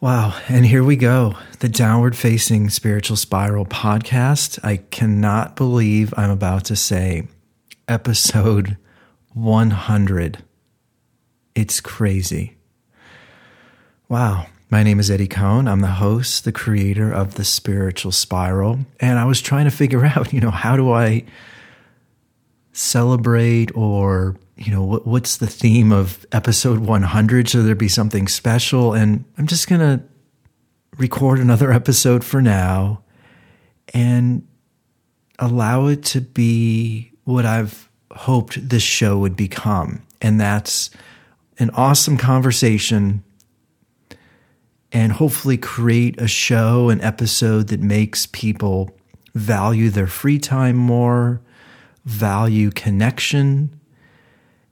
Wow. And here we go. The Downward Facing Spiritual Spiral podcast. I cannot believe I'm about to say episode 100. It's crazy. Wow. My name is Eddie Cohn. I'm the host, the creator of The Spiritual Spiral. And I was trying to figure out, you know, how do I celebrate or you know, what, what's the theme of episode 100? Should there be something special? And I'm just going to record another episode for now and allow it to be what I've hoped this show would become. And that's an awesome conversation and hopefully create a show, an episode that makes people value their free time more, value connection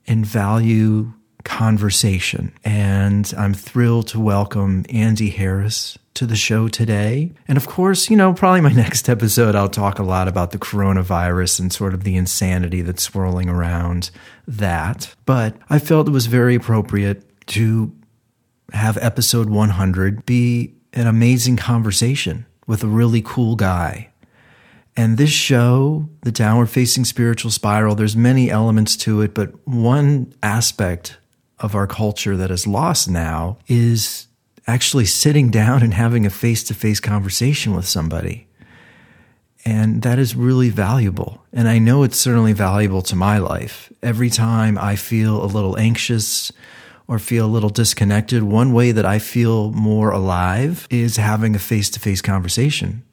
and value conversation. And I'm thrilled to welcome Andy Harris to the show today. And of course, you know, probably my next episode, I'll talk a lot about the coronavirus and sort of the insanity that's swirling around that. But I felt it was very appropriate to have episode 100 be an amazing conversation with a really cool guy and this show, the downward facing spiritual spiral, there's many elements to it, but one aspect of our culture that is lost now is actually sitting down and having a face to face conversation with somebody. And that is really valuable. And I know it's certainly valuable to my life. Every time I feel a little anxious or feel a little disconnected, one way that I feel more alive is having a face to face conversation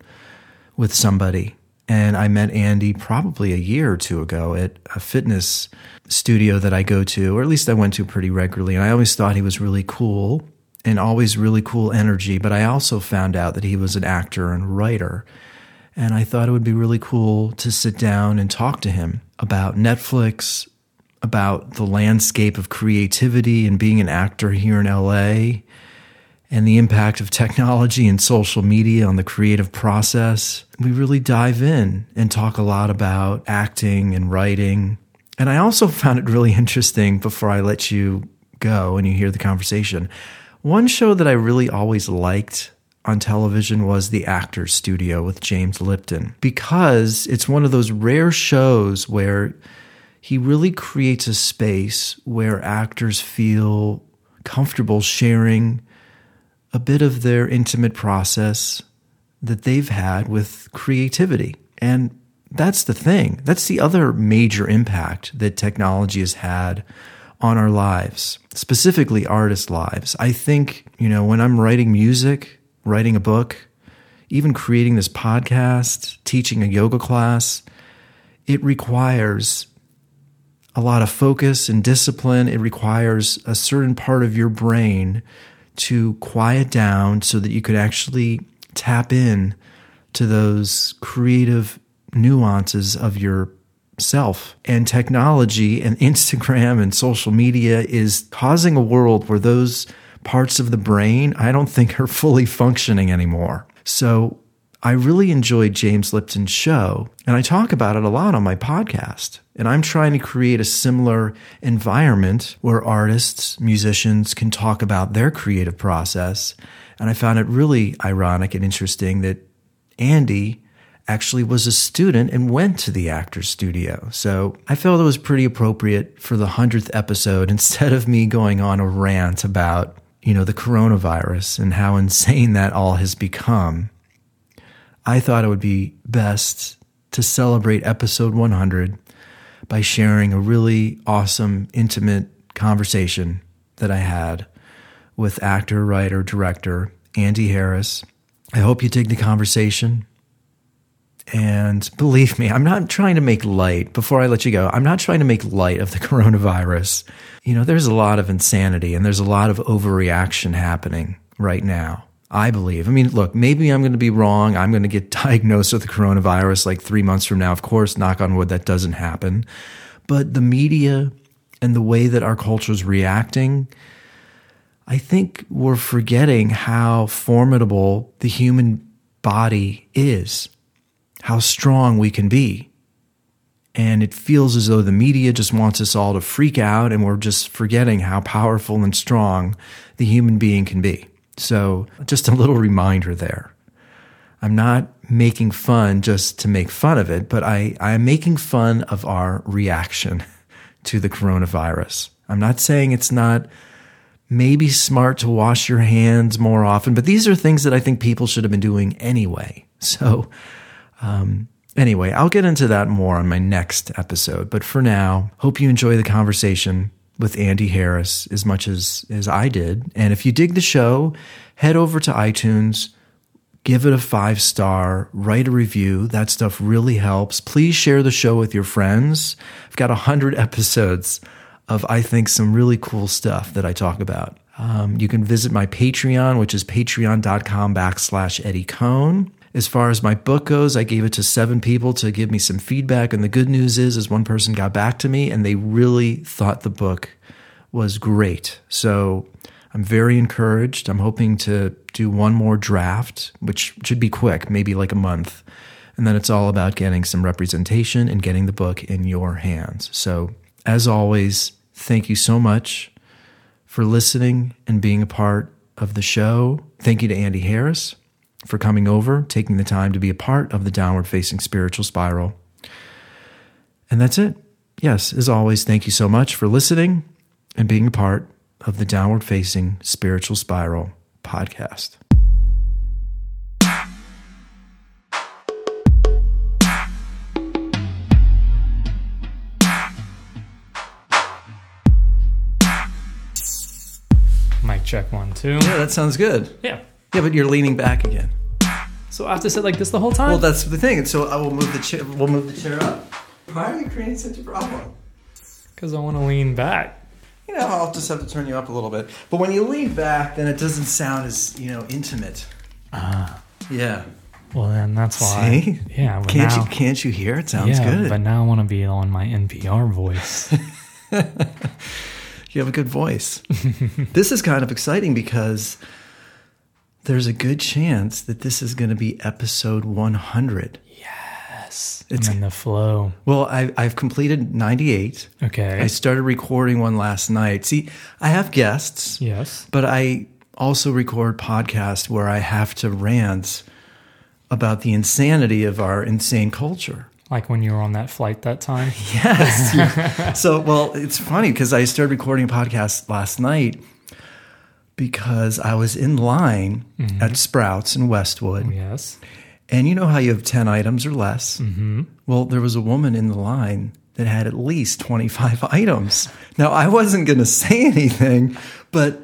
with somebody and I met Andy probably a year or two ago at a fitness studio that I go to, or at least I went to pretty regularly. And I always thought he was really cool and always really cool energy. But I also found out that he was an actor and writer. And I thought it would be really cool to sit down and talk to him about Netflix, about the landscape of creativity and being an actor here in LA, and the impact of technology and social media on the creative process. We really dive in and talk a lot about acting and writing. And I also found it really interesting before I let you go and you hear the conversation. One show that I really always liked on television was The Actors Studio with James Lipton because it's one of those rare shows where he really creates a space where actors feel comfortable sharing a bit of their intimate process that they've had with creativity. And that's the thing. That's the other major impact that technology has had on our lives, specifically artists' lives. I think, you know, when I'm writing music, writing a book, even creating this podcast, teaching a yoga class, it requires a lot of focus and discipline. It requires a certain part of your brain to quiet down so that you could actually tap in to those creative nuances of your self. And technology and Instagram and social media is causing a world where those parts of the brain I don't think are fully functioning anymore. So I really enjoyed James Lipton's show, and I talk about it a lot on my podcast. And I'm trying to create a similar environment where artists, musicians can talk about their creative process. And I found it really ironic and interesting that Andy actually was a student and went to the actor's studio. So I felt it was pretty appropriate for the 100th episode instead of me going on a rant about, you know, the coronavirus and how insane that all has become. I thought it would be best to celebrate episode 100 by sharing a really awesome, intimate conversation that I had with actor, writer, director Andy Harris. I hope you dig the conversation. And believe me, I'm not trying to make light, before I let you go, I'm not trying to make light of the coronavirus. You know, there's a lot of insanity and there's a lot of overreaction happening right now. I believe. I mean, look, maybe I'm going to be wrong. I'm going to get diagnosed with the coronavirus like three months from now. Of course, knock on wood, that doesn't happen. But the media and the way that our culture is reacting, I think we're forgetting how formidable the human body is, how strong we can be. And it feels as though the media just wants us all to freak out, and we're just forgetting how powerful and strong the human being can be. So, just a little reminder there. I'm not making fun just to make fun of it, but I, I am making fun of our reaction to the coronavirus. I'm not saying it's not maybe smart to wash your hands more often, but these are things that I think people should have been doing anyway. So, um, anyway, I'll get into that more on my next episode. But for now, hope you enjoy the conversation with Andy Harris as much as, as I did. And if you dig the show, head over to iTunes, give it a five star, write a review. That stuff really helps. Please share the show with your friends. I've got a hundred episodes of, I think, some really cool stuff that I talk about. Um, you can visit my Patreon, which is patreon.com backslash Eddie Cohn. As far as my book goes, I gave it to seven people to give me some feedback. And the good news is, is one person got back to me and they really thought the book was great. So I'm very encouraged. I'm hoping to do one more draft, which should be quick, maybe like a month. And then it's all about getting some representation and getting the book in your hands. So, as always, thank you so much for listening and being a part of the show. Thank you to Andy Harris for coming over, taking the time to be a part of the downward facing spiritual spiral. And that's it. Yes, as always, thank you so much for listening and being a part of the downward facing spiritual spiral podcast. Mic check one, two. Yeah, that sounds good. Yeah. Yeah, but you're leaning back again. So I have to sit like this the whole time? Well, that's the thing. And so I will move the chair. We'll move the chair up. Why are you creating such a problem? Because I want to lean back. You know, I'll just have to turn you up a little bit. But when you lean back, then it doesn't sound as you know intimate. Ah. Yeah. Well, then that's why. See? Yeah. Can't now, you? Can't you hear? It sounds yeah, good. but now I want to be on my NPR voice. You have a good voice. this is kind of exciting because there's a good chance that this is going to be episode 100. yes. It's- I'm in the flow. Well, I, I've completed 98. Okay. I started recording one last night. See, I have guests, yes. but I also record podcasts where I have to rant about the insanity of our insane culture. Like when you were on that flight that time. Yes. so, well, it's funny because I started recording a podcast last night because I was in line at Sprouts in Westwood. yes. And you know how you have 10 items or less? Mm-hmm. Well, there was a woman in the line that had at least 25 items. Now, I wasn't going to say anything, but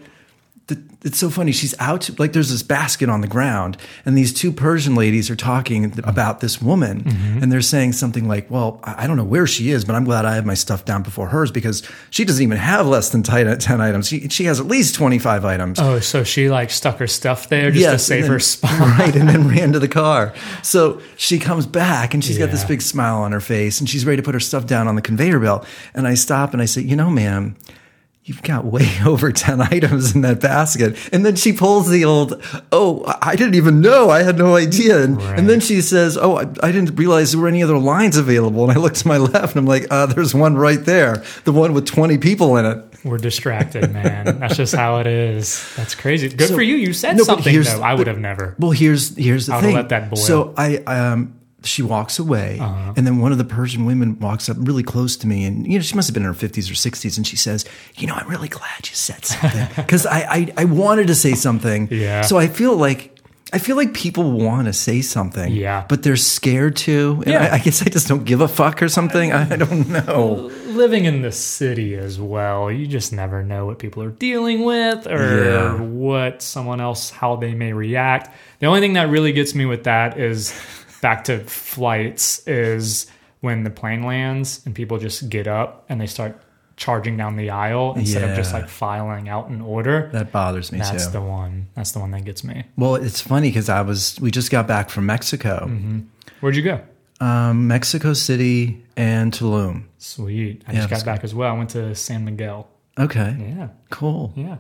the, it's so funny. She's out, to, like, there's this basket on the ground, and these two Persian ladies are talking uh-huh. about this woman, mm-hmm. and they're saying something like, Well, I don't know where she is, but I'm glad I have my stuff down before hers because she doesn't even have less than uh, 10 items. She, she has at least 25 items. Oh, so she like stuck her stuff there just to save then- her spot. Right, and then ran to the car. So she comes back and she's got this big smile on her face and she's ready to put her stuff down on the conveyor belt. And I stop and I say, You know, ma'am, you've got way over 10 items in that basket. And then she pulls the old, Oh, I didn't even know. I had no idea. And, Right. and then she says, Oh, I, I didn't realize there were any other lines available. And I look to my left and I'm like, uh, There's one right there, the one with 20 people in it. We're distracted, man. That's just how it is. That's crazy. Good So- for you. You said No, something though. I would have never. Well, here's here's the I thing. let that boil. So I um she walks away, Uh-huh. and then one of the Persian women walks up really close to me, and you know she must have been in her fifties or sixties, and she says, "You know, I'm really glad you said something because I, I I wanted to say something. Yeah. So I feel like." I feel like people want to say something, Yeah. but they're scared to. And Yeah. I, I guess I just don't give a fuck or something. I, I don't know. living in the city as well, you just never know what people are dealing with or Yeah. what someone else, how they may react. The only thing that really gets me with that is back to flights is when the plane lands and people just get up and they start charging down the aisle instead of just like filing out an order. That bothers me That's too. the one. That's the one that gets me. well, it's funny because I was we just got back from Mexico, Mm-hmm. Where'd you go? um, Mexico City and Tulum. Sweet. I Yeah, just got back as well. I went to San Miguel. Okay, Yeah. cool. Yeah.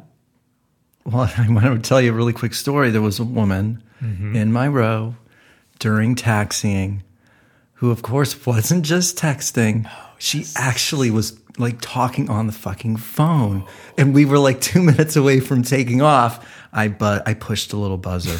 Well, I want to tell you a really quick story. There was a woman in my row during taxiing who, of course, wasn't just texting. Oh, she actually was like talking on the fucking phone, and we were like two minutes away from taking off. I but I pushed a little buzzer,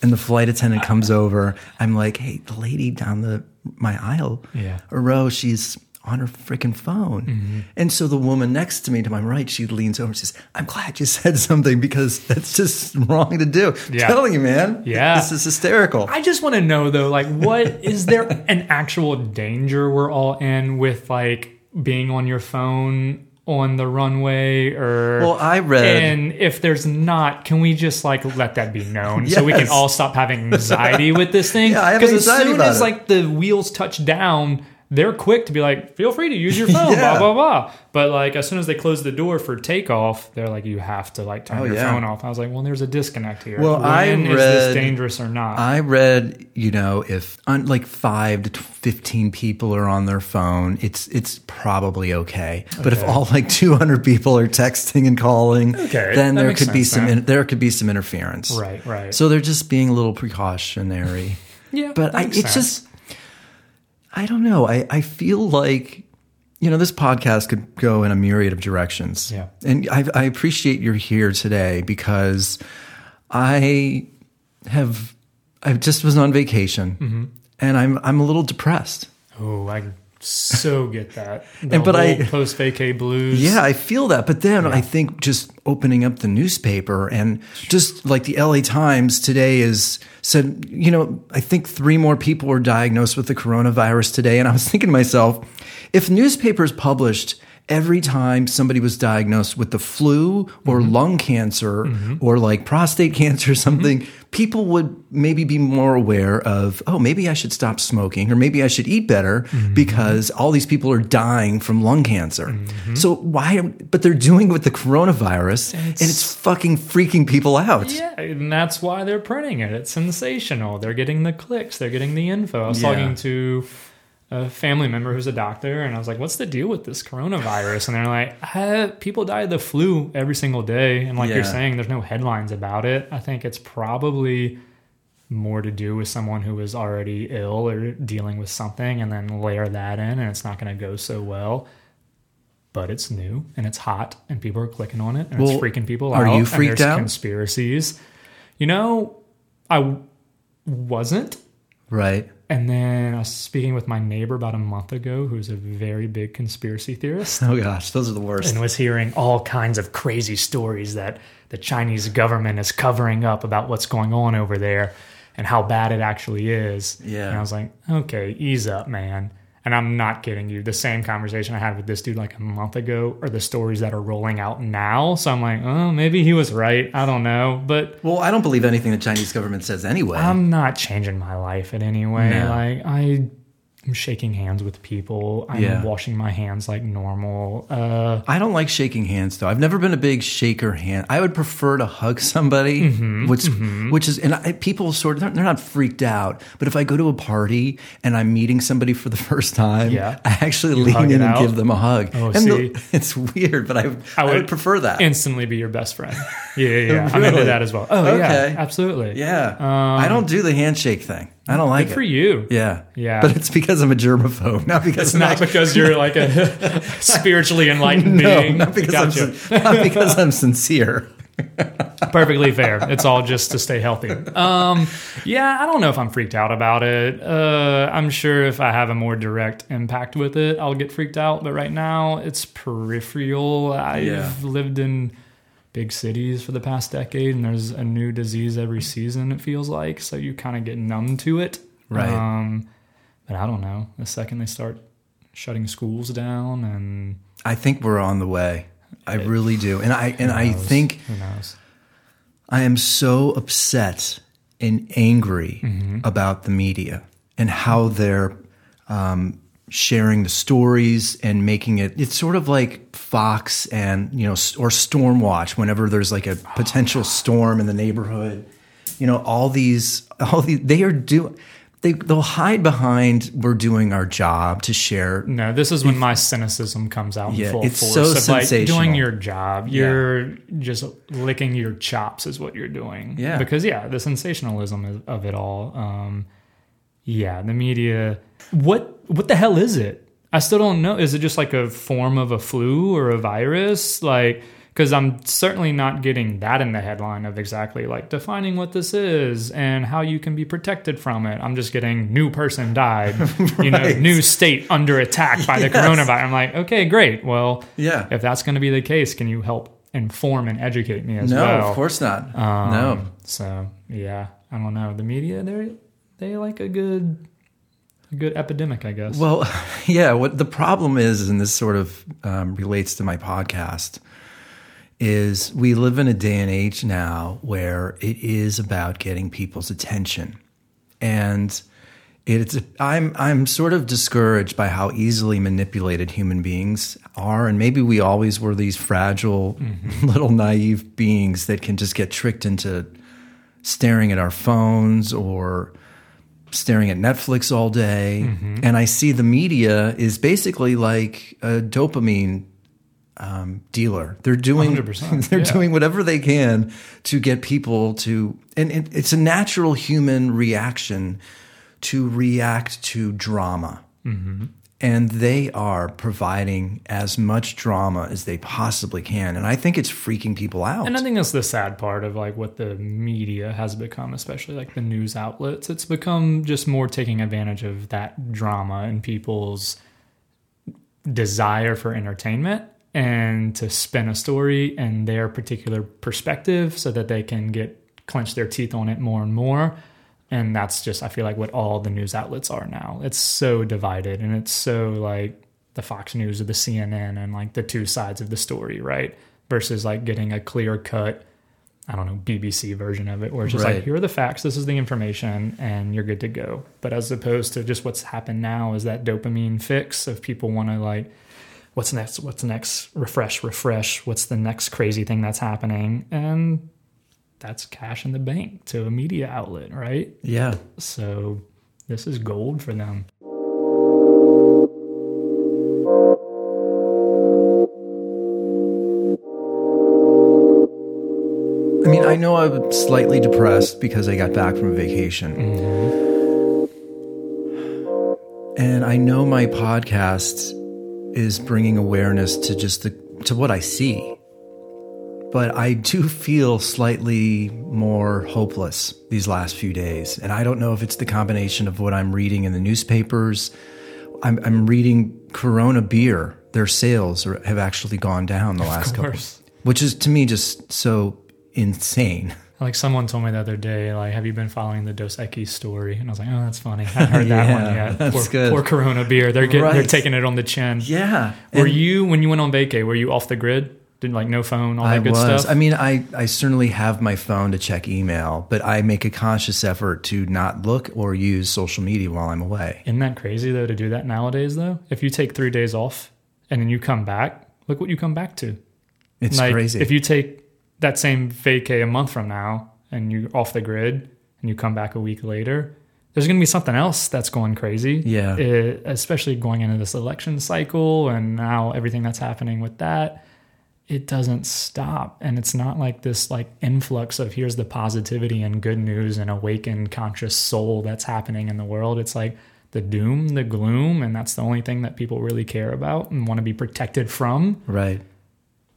and the flight attendant comes over. I'm like, "Hey, the lady down the my aisle, Yeah. a row, she's." On her freaking phone. Mm-hmm. And so the woman next to me to my right, she leans over and says, I'm glad you said something because that's just wrong to do. Yeah. telling you, man. Yeah. This is hysterical. I just want to know though, like, what is there an actual danger we're all in with like being on your phone on the runway or Well, I read- and if there's not can we just like let that be known so we can all stop having anxiety with this thing Yeah, I as soon as it. like the wheels touch down they're quick to be like feel free to use your phone Yeah. blah blah blah but like as soon as they close the door for takeoff they're like you have to like turn Oh, your yeah. phone off i was like well there's a disconnect here Well, I When is this read- dangerous or not I read, you know, if un, like five to fifteen people are on their phone, it's it's probably okay. But if all like two hundred people are texting and calling, Okay, then that there could be some in, there could be some interference. Right, right. So they're just being a little precautionary. Yeah, but I, it's sense. just I don't know. I I feel like. You know, this podcast could go in a myriad of directions. Yeah. And I, I appreciate you're here today because I have I just was on vacation Mm-hmm. and I'm I'm a little depressed. Oh, I so get that. The And- but I- post vacay blues. Yeah, I feel that. But then I think just opening up the newspaper and just like the LA Times today is said, you know, I think three more people were diagnosed with the coronavirus today. And I was thinking to myself, if newspapers published every time somebody was diagnosed with the flu or mm-hmm. lung cancer mm-hmm. or like prostate cancer or something, mm-hmm. people would maybe be more aware of, oh, maybe I should stop smoking or maybe I should eat better because all these people are dying from lung cancer. So why, but they're doing it with the coronavirus and it's fucking freaking people out. Yeah, and that's why they're printing it. It's sensational. They're getting the clicks. They're getting the info. I was Yeah. talking to a family member who's a doctor, and I was like, "What's the deal with this coronavirus?" And they're like, uh, "People die of the flu every single day." And like Yeah. you're saying, there's no headlines about it. I think it's probably more to do with someone who is already ill or dealing with something, and then layer that in, and it's not going to go so well. But it's new and it's hot, and people are clicking on it, and Well, it's freaking people are out. you and freaked there's out? Conspiracies. You know, I wasn't. Right. And then I was speaking with my neighbor about a month ago, who's a very big conspiracy theorist, Oh gosh, those are the worst. and was hearing all kinds of crazy stories that the Chinese government is covering up about what's going on over there and how bad it actually is. Yeah. And I was like, okay, ease up, man. And I'm not kidding you. The same conversation I had with this dude like a month ago are the stories that are rolling out now. So I'm like, oh, maybe he was right. I don't know. But Well, I don't believe anything the Chinese government says anyway. I'm not changing my life in any way. No. Like I am shaking hands with people. I'm Yeah. washing my hands like normal. Uh I don't like shaking hands though. I've never been a big shaker hand. I would prefer to hug somebody, Mm-hmm, which which is and I, people sort of they're, they're not freaked out. But if I go to a party and I'm meeting somebody for the first time, Yeah. I actually You lean in and out? give them a hug. Oh, and see. the- it's weird, but I I would, prefer that. instantly be your best friend. Yeah, yeah, yeah. I'm into Really? that as well. Oh yeah, Okay. absolutely. yeah, I don't do the handshake thing. I don't like Good it. for you. Yeah, Yeah. But it's because I'm a germaphobe, not because It's I'm not actually- because you're like a spiritually enlightened no, being. not because Gotcha. I'm not because I'm sincere. perfectly fair. It's all just to stay healthy. Um, yeah, I don't know if I'm freaked out about it. Uh, I'm sure if I have a more direct impact with it, I'll get freaked out. But right now, it's peripheral. I've Yeah. lived in big cities for the past decade, and there's a new disease every season. It feels like so you kind of get numb to it. Right. Um, but I don't know. The second they start shutting schools down, and I think we're on the way. I really do, and I and I think who knows? I am so upset and angry Mm-hmm. about the media and how they're um, sharing the stories and making it. It's sort of like Fox and you know, or Stormwatch. Whenever there's like a potential storm in the neighborhood, you know, all these, all these, they are doing. They, they'll hide behind we're doing our job to share No, this is when my cynicism comes out in Yeah, full it's force. so of like sensational. doing your job. You're just licking your chops is what you're doing. Yeah. Because yeah, the sensationalism of- of it all. Um, yeah, the media. What what the hell is it? I still don't know. Is it just like a form of a flu or a virus? Like, because I'm certainly not getting that in the headline of exactly like defining what this is and how you can be protected from it. I'm just getting new person died, you know, new state under attack by the coronavirus. I'm like, okay, great. Well, Yeah. if that's going to be the case, can you help inform and educate me as No, well? of course not. Um, no. So yeah, I don't know. The media, they they like a good a good epidemic, I guess. Well, yeah. What the problem is, and this sort of um, relates to my podcast, is we live in a day and age now where it is about getting people's attention, and it's I'm I'm sort of discouraged by how easily manipulated human beings are, and maybe we always were these fragile, little naive beings that can just get tricked into staring at our phones or staring at Netflix all day. And I see the media is basically like a dopamine um, dealer. They're doing 100%, they're yeah. doing whatever they can to get people to and it, it's a natural human reaction to react to drama. And they are providing as much drama as they possibly can. And I think it's freaking people out. and I think that's the sad part of like what the media has become, especially like the news outlets. It's become just more taking advantage of that drama and people's desire for entertainment and to spin a story in their particular perspective so that they can get clench their teeth on it more and more. And that's just I feel like what all the news outlets are now. It's so divided and it's so like the Fox News or the CNN and like the two sides of the story, right? Versus like getting a clear cut I don't know, BBC version of it, where it's just Right. like, here are the facts, this is the information, and you're good to go. But as opposed to just what's happened now is that dopamine fix of people want to like, what's next? What's next? Refresh, refresh. What's the next crazy thing that's happening? And that's cash in the bank to a media outlet, right? yeah. So this is gold for them. I mean, I know I'm slightly depressed because I got back from a vacation. Mm-hmm. And I know my podcast is bringing awareness to just the to what I see. But I do feel slightly more hopeless these last few days. And I don't know if it's the combination of what I'm reading in the newspapers. I'm, I'm reading Corona beer. Their sales are, have actually gone down the last couple, which is to me just so insane. Like someone told me the other day, like, have you been following the Dos Equis story? And I was like, oh, that's funny. I haven't heard that one yet. that's poor, good. poor Corona beer. They're getting, they're taking it on the chin. Yeah. Were you when you went on vacay? Were you off the grid? Did like no phone, all that I good was. stuff? I mean, I, I certainly have my phone to check email, but I make a conscious effort to not look or use social media while I'm away. Isn't that crazy though to do that nowadays? Though, if you take three days off and then you come back, look what you come back to. It's like crazy. if you take that same vacay a month from now and you're off the grid and you come back a week later, there's going to be something else that's going crazy. Yeah. Uh, especially going into this election cycle and now everything that's happening with that. It doesn't stop. And it's not like this like influx of here's the positivity and good news and awakened conscious soul that's happening in the world. It's like the doom, the gloom, and that's the only thing that people really care about and want to be protected from. right.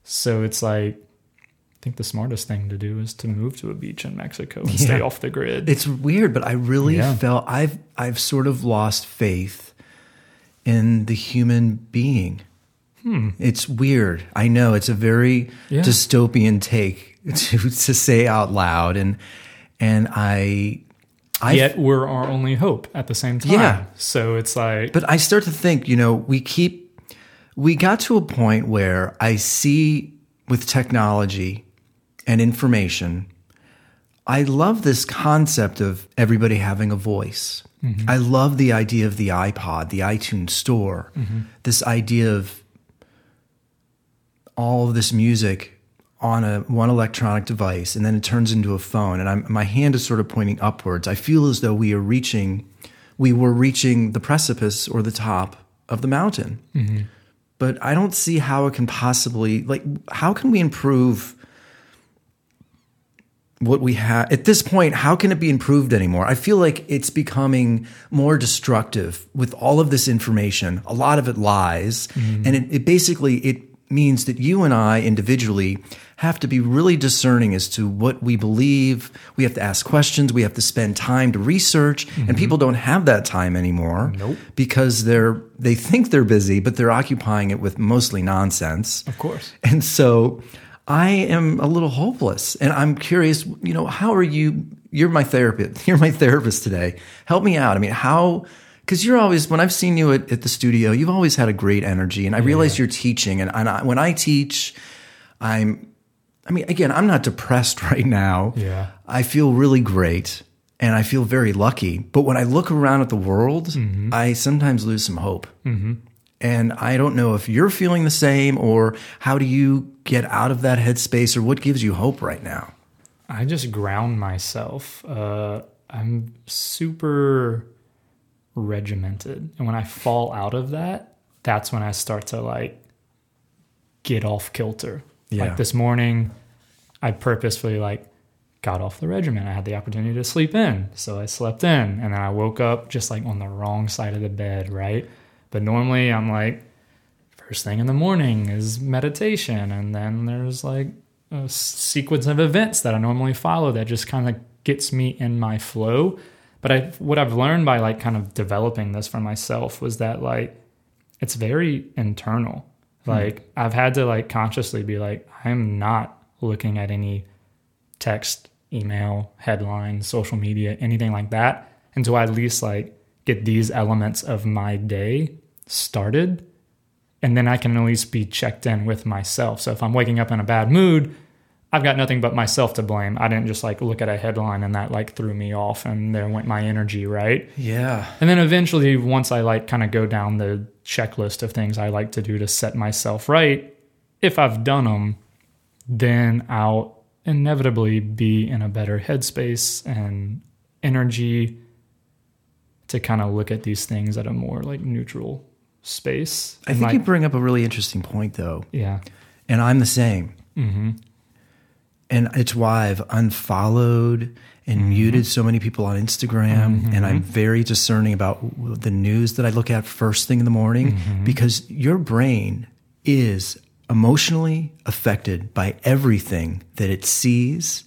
So it's like, I think the smartest thing to do is to move to a beach in Mexico and stay off the grid. It's weird, but I really Yeah. felt I've I've sort of lost faith in the human being. It's weird. I know it's a very Hmm. Yeah. dystopian take to to say out loud, and and I I Yet we're our only hope at the same time. Yeah. So it's like, But I start to think, you know, we keep, we got to a point where I see with technology and information, I love this concept of everybody having a voice. I love the idea of the iPod, the iTunes store, this idea of all of this music on a one electronic device and then it turns into a phone and I'm, my hand is sort of pointing upwards. I feel as though we are reaching we were reaching the precipice or the top of the mountain. Mm-hmm. But i don't see how it can possibly like how can we improve what we have at this point how can it be improved anymore? I feel like it's becoming more destructive with all of this information. A lot of it lies mm-hmm. and it, it basically it means that you and i individually have to be really discerning as to what we believe we have to ask questions we have to spend time to research and mm-hmm. people don't have that time anymore Nope. because they're they think they're busy but they're occupying it with mostly nonsense Of course. and so I am a little hopeless. And I'm curious, you know, how are you? You're my therapist. You're my therapist today. Help me out. I mean, how? Because you're always, when I've seen you at, at the studio, you've always had a great energy. And I realize you're teaching. And, and I, when I teach, I'm, I mean, again, I'm not depressed right now. Yeah. I feel really great and I feel very lucky. But when I look around at the world, Mm-hmm. I sometimes lose some hope. And I don't know if you're feeling the same or how do you get out of that headspace or what gives you hope right now? I just ground myself. Uh, I'm super regimented. And when I fall out of that, that's when I start to like get off kilter. Yeah. Like this morning, I purposefully like got off the regimen. I had the opportunity to sleep in. So I slept in and then I woke up just like on the wrong side of the bed, right? But normally I'm like, first thing in the morning is meditation. And then there's like a sequence of events that I normally follow that just kind of gets me in my flow. But I, what I've learned by like kind of developing this for myself was that like it's very internal. Hmm. Like I've had to like consciously be like, I'm not looking at any text, email, headlines, social media, anything like that until I at least like get these elements of my day started. And then I can at least be checked in with myself. So if I'm waking up in a bad mood, I've got nothing but myself to blame. I didn't just like look at a headline and that like threw me off and there went my energy, right? Yeah. And then eventually, once I like kind of go down the checklist of things I like to do to set myself right, if I've done them, then I'll inevitably be in a better headspace and energy to kind of look at these things at a more like neutral space. I think like, you bring up a really interesting point though. yeah, And I'm the same. Mm-hmm. And it's why I've unfollowed and mm-hmm. muted so many people on Instagram. And I'm mm-hmm. very discerning about the news that I look at first thing in the morning mm-hmm. because your brain is emotionally affected by everything that it sees.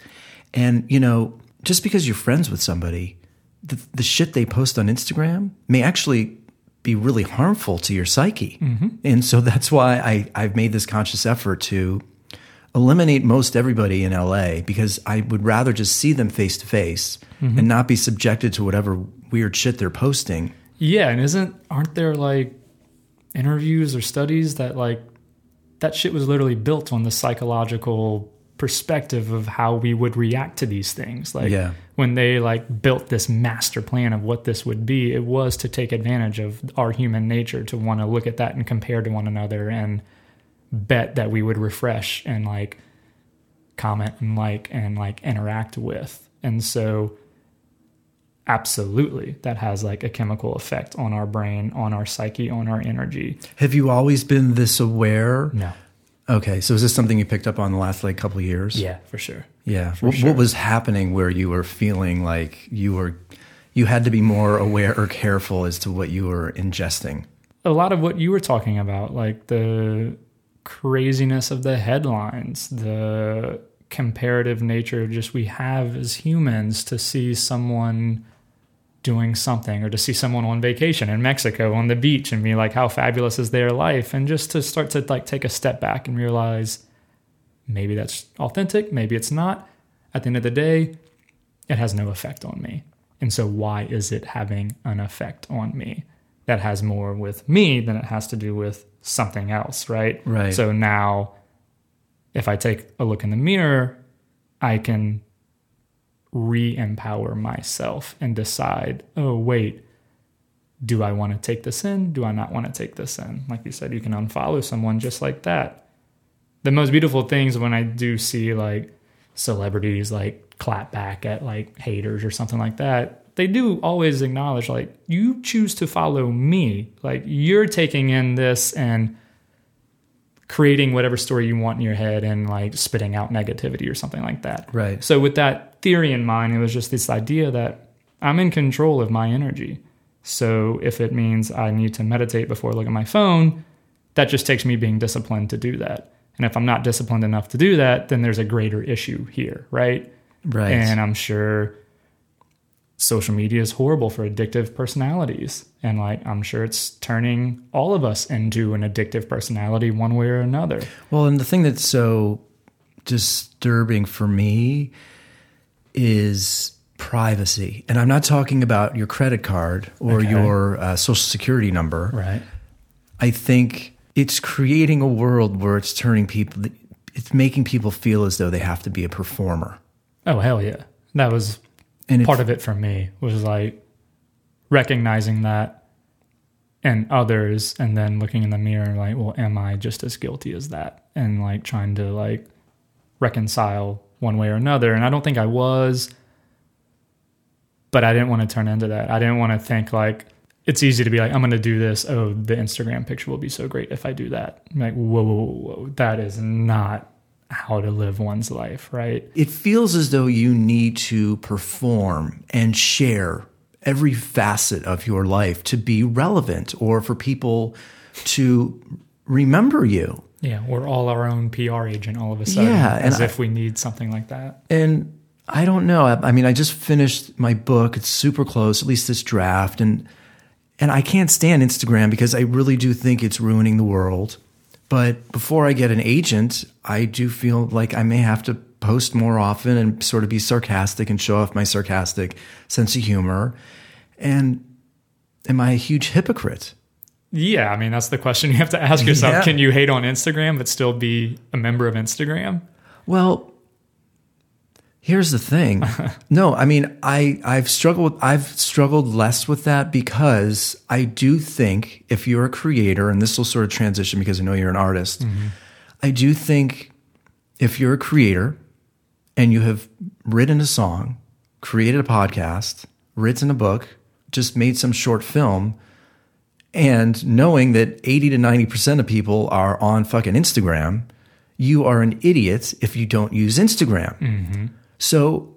And, you know, just because you're friends with somebody, the, the shit they post on Instagram may actually be really harmful to your psyche. And so that's why I, I've made this conscious effort to eliminate most everybody in LA because I would rather just see them face to face and not be subjected to whatever weird shit they're posting. yeah. And isn't aren't there like interviews or studies that like that shit was literally built on the psychological perspective of how we would react to these things. Like Yeah. when they like built this master plan of what this would be, it was to take advantage of our human nature to want to look at that and compare to one another and bet that we would refresh and like comment and like and like interact with. And so absolutely that has like a chemical effect on our brain, on our psyche, on our energy. Have you always been this aware? No. Okay, so is this something you picked up on the last like couple of years? Yeah, for sure. Yeah. What, sure. what was happening where you were feeling like you were you had to be more aware or careful as to what you were ingesting? a lot of what you were talking about, like the craziness of the headlines, the comparative nature just we have as humans to see someone doing something or to see someone on vacation in Mexico on the beach and be like how fabulous is their life and just to start to like take a step back and realize maybe that's authentic, maybe it's not. At the end of the day, it has no effect on me. And so why is it having an effect on me? That has more with me than it has to do with something else, right? Right. So now if I take a look in the mirror, I can re-empower myself and decide, oh wait, do I want to take this in? Do I not want to take this in? Like you said, you can unfollow someone just like that. The most beautiful things when I do see like celebrities like clap back at like haters or something like that, they do always acknowledge like you choose to follow me. Like you're taking in this and creating whatever story you want in your head and like spitting out negativity or something like that. Right. So with that theory in mind, it was just this idea that I'm in control of my energy. So if it means I need to meditate before I look at my phone, that just takes me being disciplined to do that. And if I'm not disciplined enough to do that, then there's a greater issue here, right? Right. And I'm sure social media is horrible for addictive personalities. And like, I'm sure it's turning all of us into an addictive personality one way or another. Well, and the thing that's so disturbing for me is privacy. And I'm not talking about your credit card or Okay. your uh, social security number. Right. I think it's creating a world where it's turning people, it's making people feel as though they have to be a performer. Oh, hell yeah. That was And part of it for me was like recognizing that and others and then looking in the mirror like well am i just as guilty as that? And like trying to like reconcile one way or another. And i don't think i was but i didn't want to turn into that. I didn't want to think like it's easy to be like i'm going to do this. Oh the instagram picture will be so great if i do that. I'm like whoa, whoa whoa whoa. That is not how to live one's life right it feels as though you need to perform and share every facet of your life to be relevant or for people to remember you. Yeah, we're all our own PR agent all of a sudden, Yeah, as I- if we need something like that. And I don't know. I, I mean, I just finished my book. It's super close, at least this draft, and and I can't stand Instagram because I really do think it's ruining the world. But before I get an agent, I do feel like I may have to post more often and sort of be sarcastic and show off my sarcastic sense of humor. And am I a huge hypocrite? Yeah, I mean that's the question you have to ask yourself. Yeah. Can you hate on Instagram but still be a member of Instagram? Well, here's the thing. no, I mean, I I've struggled I've struggled less with that because I do think if you're a creator and this will sort of transition because I know you're an artist. Mm-hmm. I do think if you're a creator and you have written a song, created a podcast, written a book, just made some short film, and knowing that 80 to 90% of people are on fucking Instagram, you are an idiot if you don't use Instagram. Mm-hmm. So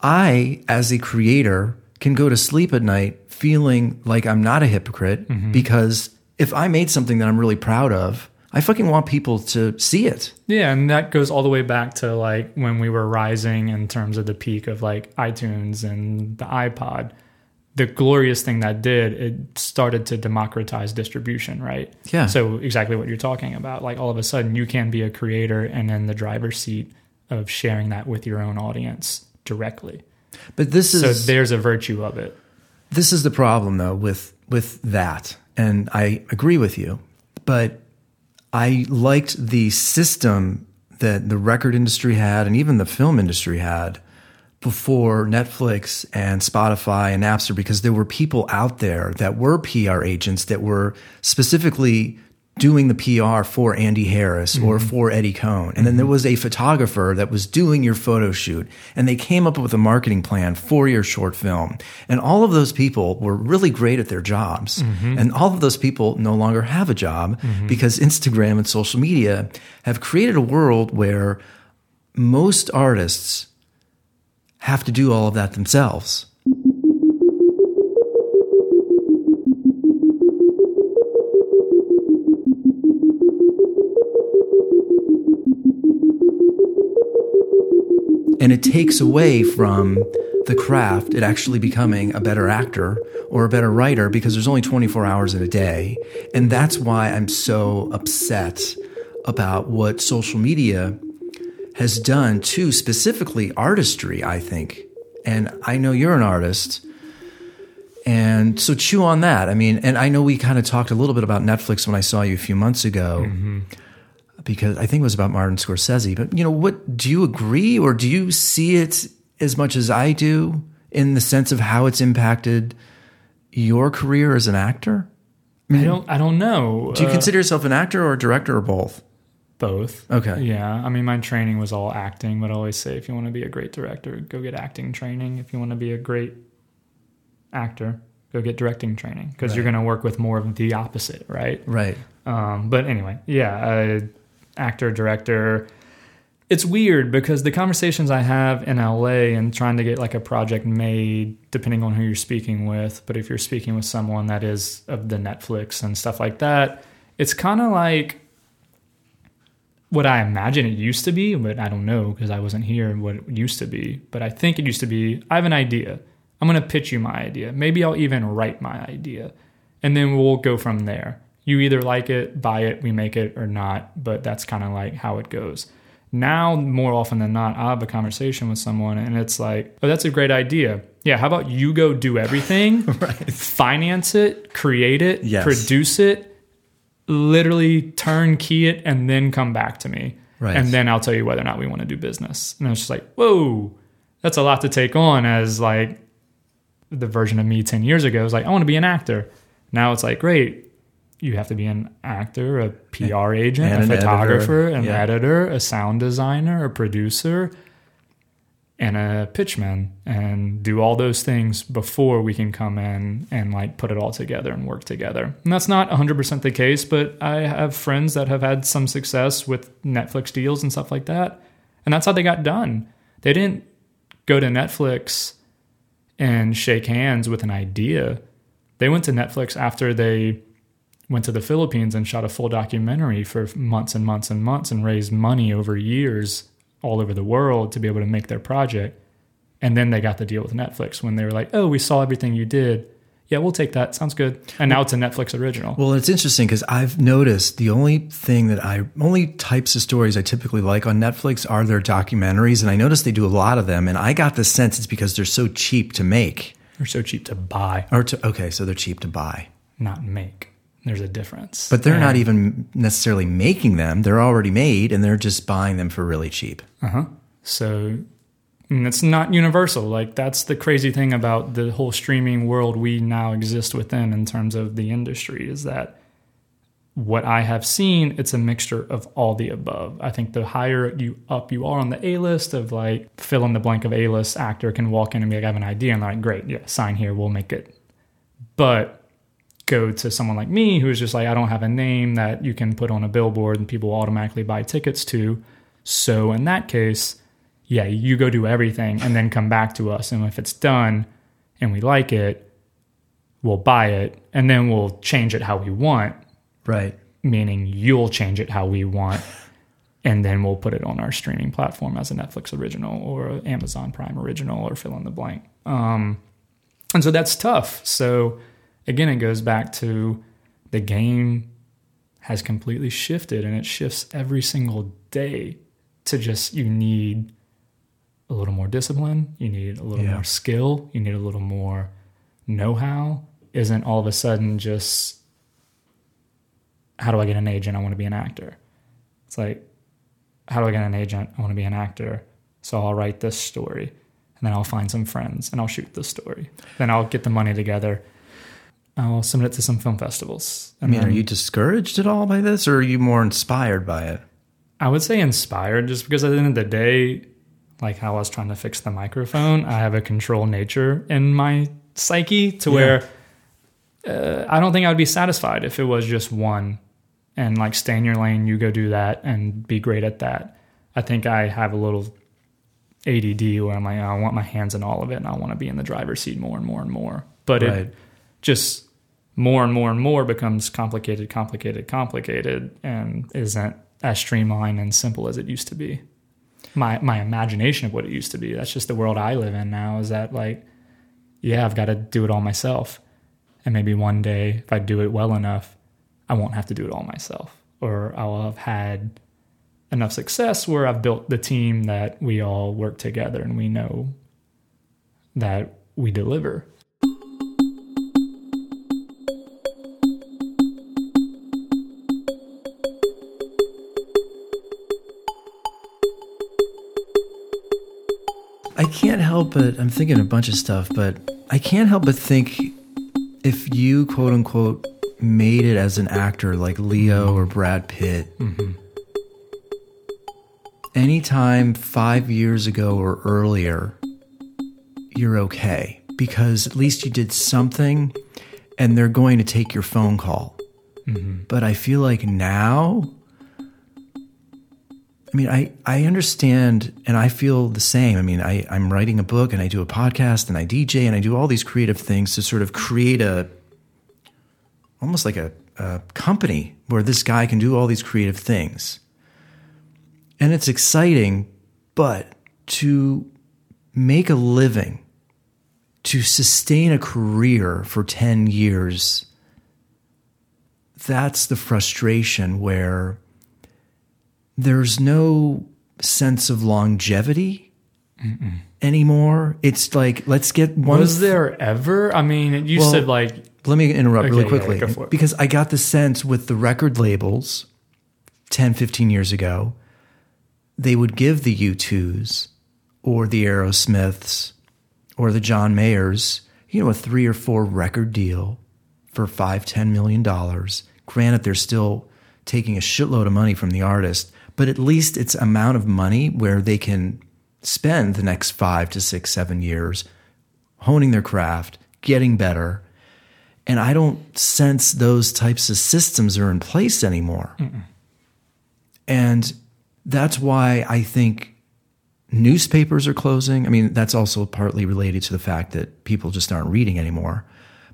I, as a creator, can go to sleep at night feeling like I'm not a hypocrite mm-hmm. because if I made something that I'm really proud of, I fucking want people to see it. Yeah, and that goes all the way back to like when we were rising in terms of the peak of like iTunes and the iPod. The glorious thing that did, it started to democratize distribution, right? Yeah. So exactly what you're talking about. Like all of a sudden you can be a creator and in the driver's seat of sharing that with your own audience directly. But this is So there's a virtue of it. this is the problem though with with that and i agree with you but i liked the system that the record industry had and even the film industry had before netflix and spotify and napster because there were people out there that were pr agents that were specifically doing the PR for Andy Harris or mm-hmm. for Eddie Cohn. And then there mm-hmm. was a photographer that was doing your photo shoot and they came up with a marketing plan for your short film. And all of those people were really great at their jobs. Mm-hmm. And all of those people no longer have a job because Instagram and social media have created a world where most artists have to do all of that themselves. And it takes away from the craft it actually becoming a better actor or a better writer because there's only 24 hours in a day. And that's why i'm so upset about what social media has done to specifically artistry i think. And i know you're an artist. And so chew on that. I mean and i know we kind of talked a little bit about netflix when i saw you a few months ago mm-hmm. Because I think it was about Martin Scorsese. But you know, what do you agree or do you see it as much as I do in the sense of how it's impacted your career as an actor? I don't I don't know. Do you Uh, consider yourself an actor or a director or both? both? Okay. Yeah, I mean, my training was all acting, but I always say if you want to be a great director, go get acting training. If you want to be a great actor, go get directing training because you're going to work with more of the opposite, right? Right. Um, but anyway, yeah, uh, actor, director. It's weird because the conversations I have in LA and trying to get like a project made, depending on who you're speaking with, but if you're speaking with someone that is of the Netflix and stuff like that, it's kind of like what I imagine it used to be, but I don't know because I wasn't here what it used to be. But I think it used to be I have an idea. I'm going to pitch you my idea. Maybe I'll even write my idea. And then we'll go from there. You either like it, buy it, we make it, or not. But that's kind of like how it goes. Now, more often than not, I have a conversation with someone and it's like, oh, that's a great idea. Yeah, how about you go do everything, Right. finance it, create it, Yes. produce it, literally turnkey it, and then come back to me. Right. And then I'll tell you whether or not we want to do business. And I was just like, whoa, that's a lot to take on as like the version of me 10 years ago was like, I want to be an actor. Now it's like, great. You have to be an actor, a PR agent, and a an photographer, editor. an Yeah. editor, a sound designer, a producer, and a pitchman, and do all those things before we can come in and like put it all together and work together. And that's not 100% the case, but I have friends that have had some success with Netflix deals and stuff like that. And that's how they got done. They didn't go to Netflix and shake hands with an idea. They went to Netflix after they went to the Philippines and shot a full documentary for months and months and months and raised money over years all over the world to be able to make their project. And then they got the deal with Netflix when they were like, "Oh, we saw everything you did. Yeah, we'll take that. Sounds good." And now it's a Netflix original. Well, it's interesting because I've noticed the only thing that I, only types of stories I typically like on Netflix are their documentaries. And I noticed they do a lot of them. And I got the sense it's because they're so cheap to make. They're so cheap to buy, Or to, okay, so they're cheap to buy. not make. There's a difference. But they're not even necessarily making them. They're already made and they're just buying them for really cheap. Uh-huh. So and it's not universal. Like that's the crazy thing about the whole streaming world we now exist within in terms of the industry is that what I have seen, it's a mixture of all the above. I think the higher you up you are on the A list of like fill in the blank of A list actor can walk in and be like, I have an idea, and they're like, great, yeah, sign here, we'll make it. But go to someone like me who's just like, I don't have a name that you can put on a billboard and people automatically buy tickets to. So in that case, yeah, you go do everything and then come back to us. And if it's done and we like it, we'll buy it and then we'll change it how we want, Right. meaning you'll change it how we want. And then we'll put it on our streaming platform as a Netflix original or Amazon Prime original or fill in the blank. Um, and so that's tough. So again, it goes back to the game has completely shifted and it shifts every single day to just you need a little more discipline, you need a little Yeah. more skill, you need a little more know how. Isn't all of a sudden just how do I get an agent? I want to be an actor. It's like, how do I get an agent? I want to be an actor. So I'll write this story and then I'll find some friends and I'll shoot this story. Then I'll get the money together. I'll submit it to some film festivals. I mean, are you discouraged at all by this or are you more inspired by it? I would say inspired just because at the end of the day, like how I was trying to fix the microphone, I have a control nature in my psyche to Yeah. where uh, I don't think I would be satisfied if it was just one and like stay in your lane, you go do that and be great at that. I think I have a little ADD where I'm like, I want my hands in all of it and I want to be in the driver's seat more and more and more. But Right. it just more and more and more becomes complicated, complicated, complicated, and isn't as streamlined and simple as it used to be. My my imagination of what it used to be. That's just the world I live in now. Is that like, yeah, I've got to do it all myself, and maybe one day if I do it well enough, I won't have to do it all myself, or I'll have had enough success where I've built the team that we all work together and we know that we deliver. Help but I'm thinking a bunch of stuff, but I can't help but think if you quote unquote made it as an actor like Leo or Brad Pitt, mm-hmm. anytime five years ago or earlier, you're okay. because at least you did something and they're going to take your phone call. Mm-hmm. But I feel like now, I mean, I, I understand and I feel the same. I mean, I, I'm writing a book and I do a podcast and I DJ and I do all these creative things to sort of create a, almost like a, a company where this guy can do all these creative things. And it's exciting, but to make a living, to sustain a career for 10 years, that's the frustration where there's no sense of longevity anymore. It's like, let's get one. Was there ever? I mean, you Well, said like Let me interrupt really Okay, yeah, quickly for because I got the sense with the record labels 10, 15 years ago, they would give the U2s or the Aerosmiths or the John Mayers, you know, a three or four record deal for five, ten million dollars. Granted, they're still taking a shitload of money from the artist, but at least it's amount of money where they can spend the next five to six, seven years honing their craft, getting better. And I don't sense those types of systems are in place anymore. And that's why I think newspapers are closing. I mean, that's also partly related to the fact that people just aren't reading anymore.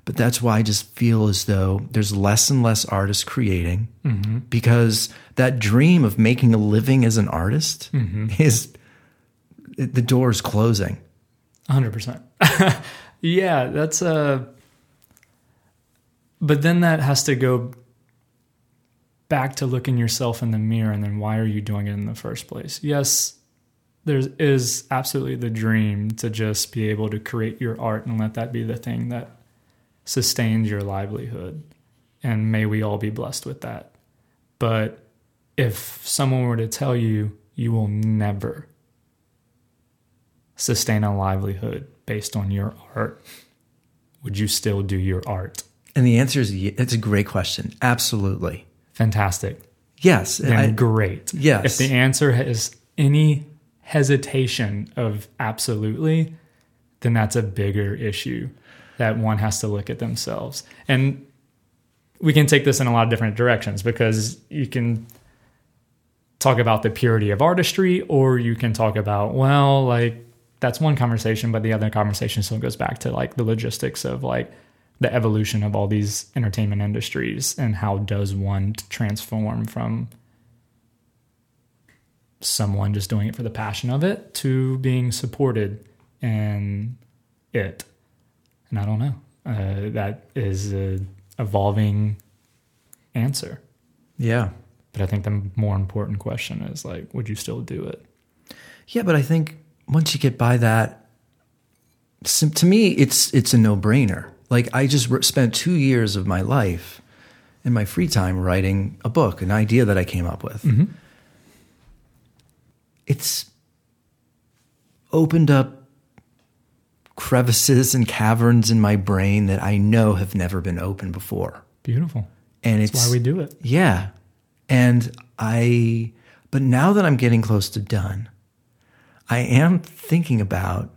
But that's why I just feel as though there's less and less artists creating mm-hmm. because that dream of making a living as an artist mm-hmm. is the door is closing. hundred percent. Yeah, that's a. But then that has to go back to looking yourself in the mirror, and then why are you doing it in the first place? Yes, there is absolutely the dream to just be able to create your art and let that be the thing that sustains your livelihood, and may we all be blessed with that. But if someone were to tell you you will never sustain a livelihood based on your art, would you still do your art? And the answer is it's a great question. Absolutely. Fantastic. Yes. Then I- great. yes. If the answer is any hesitation of absolutely, then that's a bigger issue that one has to look at themselves. And we can take this in a lot of different directions because you can talk about the purity of artistry or you can talk about, well, like that's one conversation, but the other conversation still goes back to like the logistics of like the evolution of all these entertainment industries and how does one transform from someone just doing it for the passion of it to being supported in it. And I don't know. Uh, that is a evolving answer. yeah. But I think the more important question is like, would you still do it? Yeah, but I think once you get by that, to me, it's it's a no brainer. Like I just spent two years of my life in my free time writing a book, an idea that I came up with. It's opened up crevices and caverns in my brain that I know have never been opened before, Beautiful. and That's it's why we do it. yeah. And I, but now that I'm getting close to done, I am thinking about,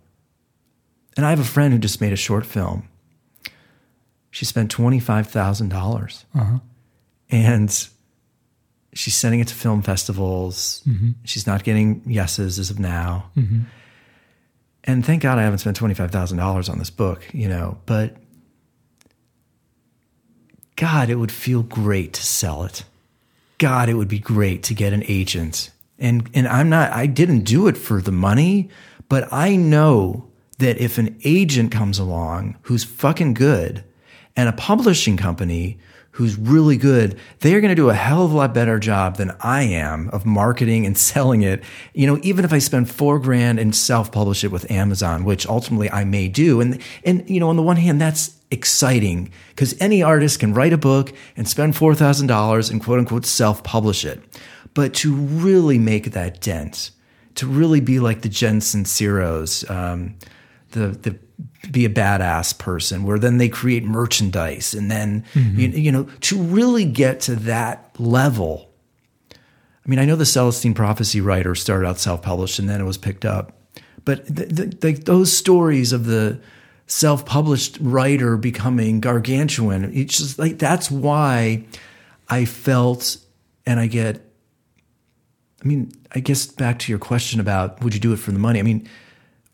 and I have a friend who just made a short film. She spent $25,000 Uh-huh. and she's sending it to film festivals. She's not getting yeses as of now. And thank God I haven't spent $25,000 on this book, you know, but God, it would feel great to sell it. God, it would be great to get an agent. And and I'm not I didn't do it for the money, but I know that if an agent comes along who's fucking good and a publishing company who's really good, they are going to do a hell of a lot better job than I am of marketing and selling it. You know, even if I spend four grand and self-publish it with Amazon, which ultimately I may do. And, and, you know, on the one hand, that's exciting because any artist can write a book and spend $4,000 and quote unquote self-publish it. But to really make that dent, to really be like the Jen Sinceros, um, the, the, be a badass person where then they create merchandise and then mm-hmm. you, you know to really get to that level i mean i know the celestine prophecy writer started out self-published and then it was picked up but th- th- like those stories of the self-published writer becoming gargantuan. It's just like that's why I felt, and I get. I mean, I guess back to your question about would you do it for the money? I mean,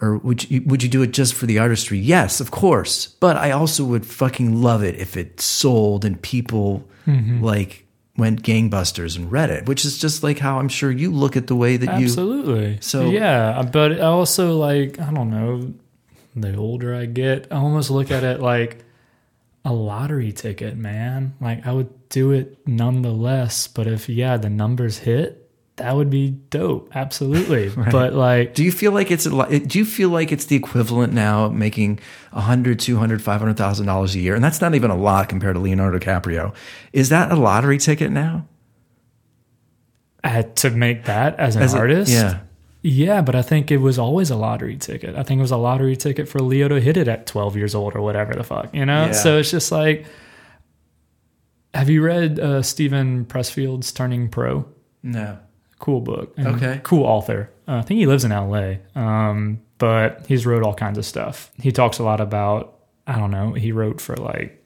or would you would you do it just for the artistry? Yes, of course. But I also would fucking love it if it sold and people mm-hmm. like went gangbusters and read it, which is just like how I'm sure you look at the way that you Absolutely. So- yeah, but I also like I don't know. The older I get, I almost look at it like a lottery ticket, man. Like I would do it nonetheless, but if yeah, the numbers hit, that would be dope. Absolutely. But like Do you feel like it's a? Do you feel like it's the equivalent now making a hundred, two hundred, five hundred thousand dollars a year, and that's not even a lot compared to Leonardo DiCaprio? Is that a lottery ticket now? Had to make that as an As a- artist. yeah. Yeah, but I think it was always a lottery ticket. I think it was a lottery ticket for Leo to hit it at 12 years old or whatever the fuck, you know? Yeah. So it's just like, have you read uh, Steven Pressfield's Turning Pro? No. Cool book. Okay. Cool author. Uh, I think he lives in LA, um, but he's wrote all kinds of stuff. He talks a lot about, I don't know, he wrote for like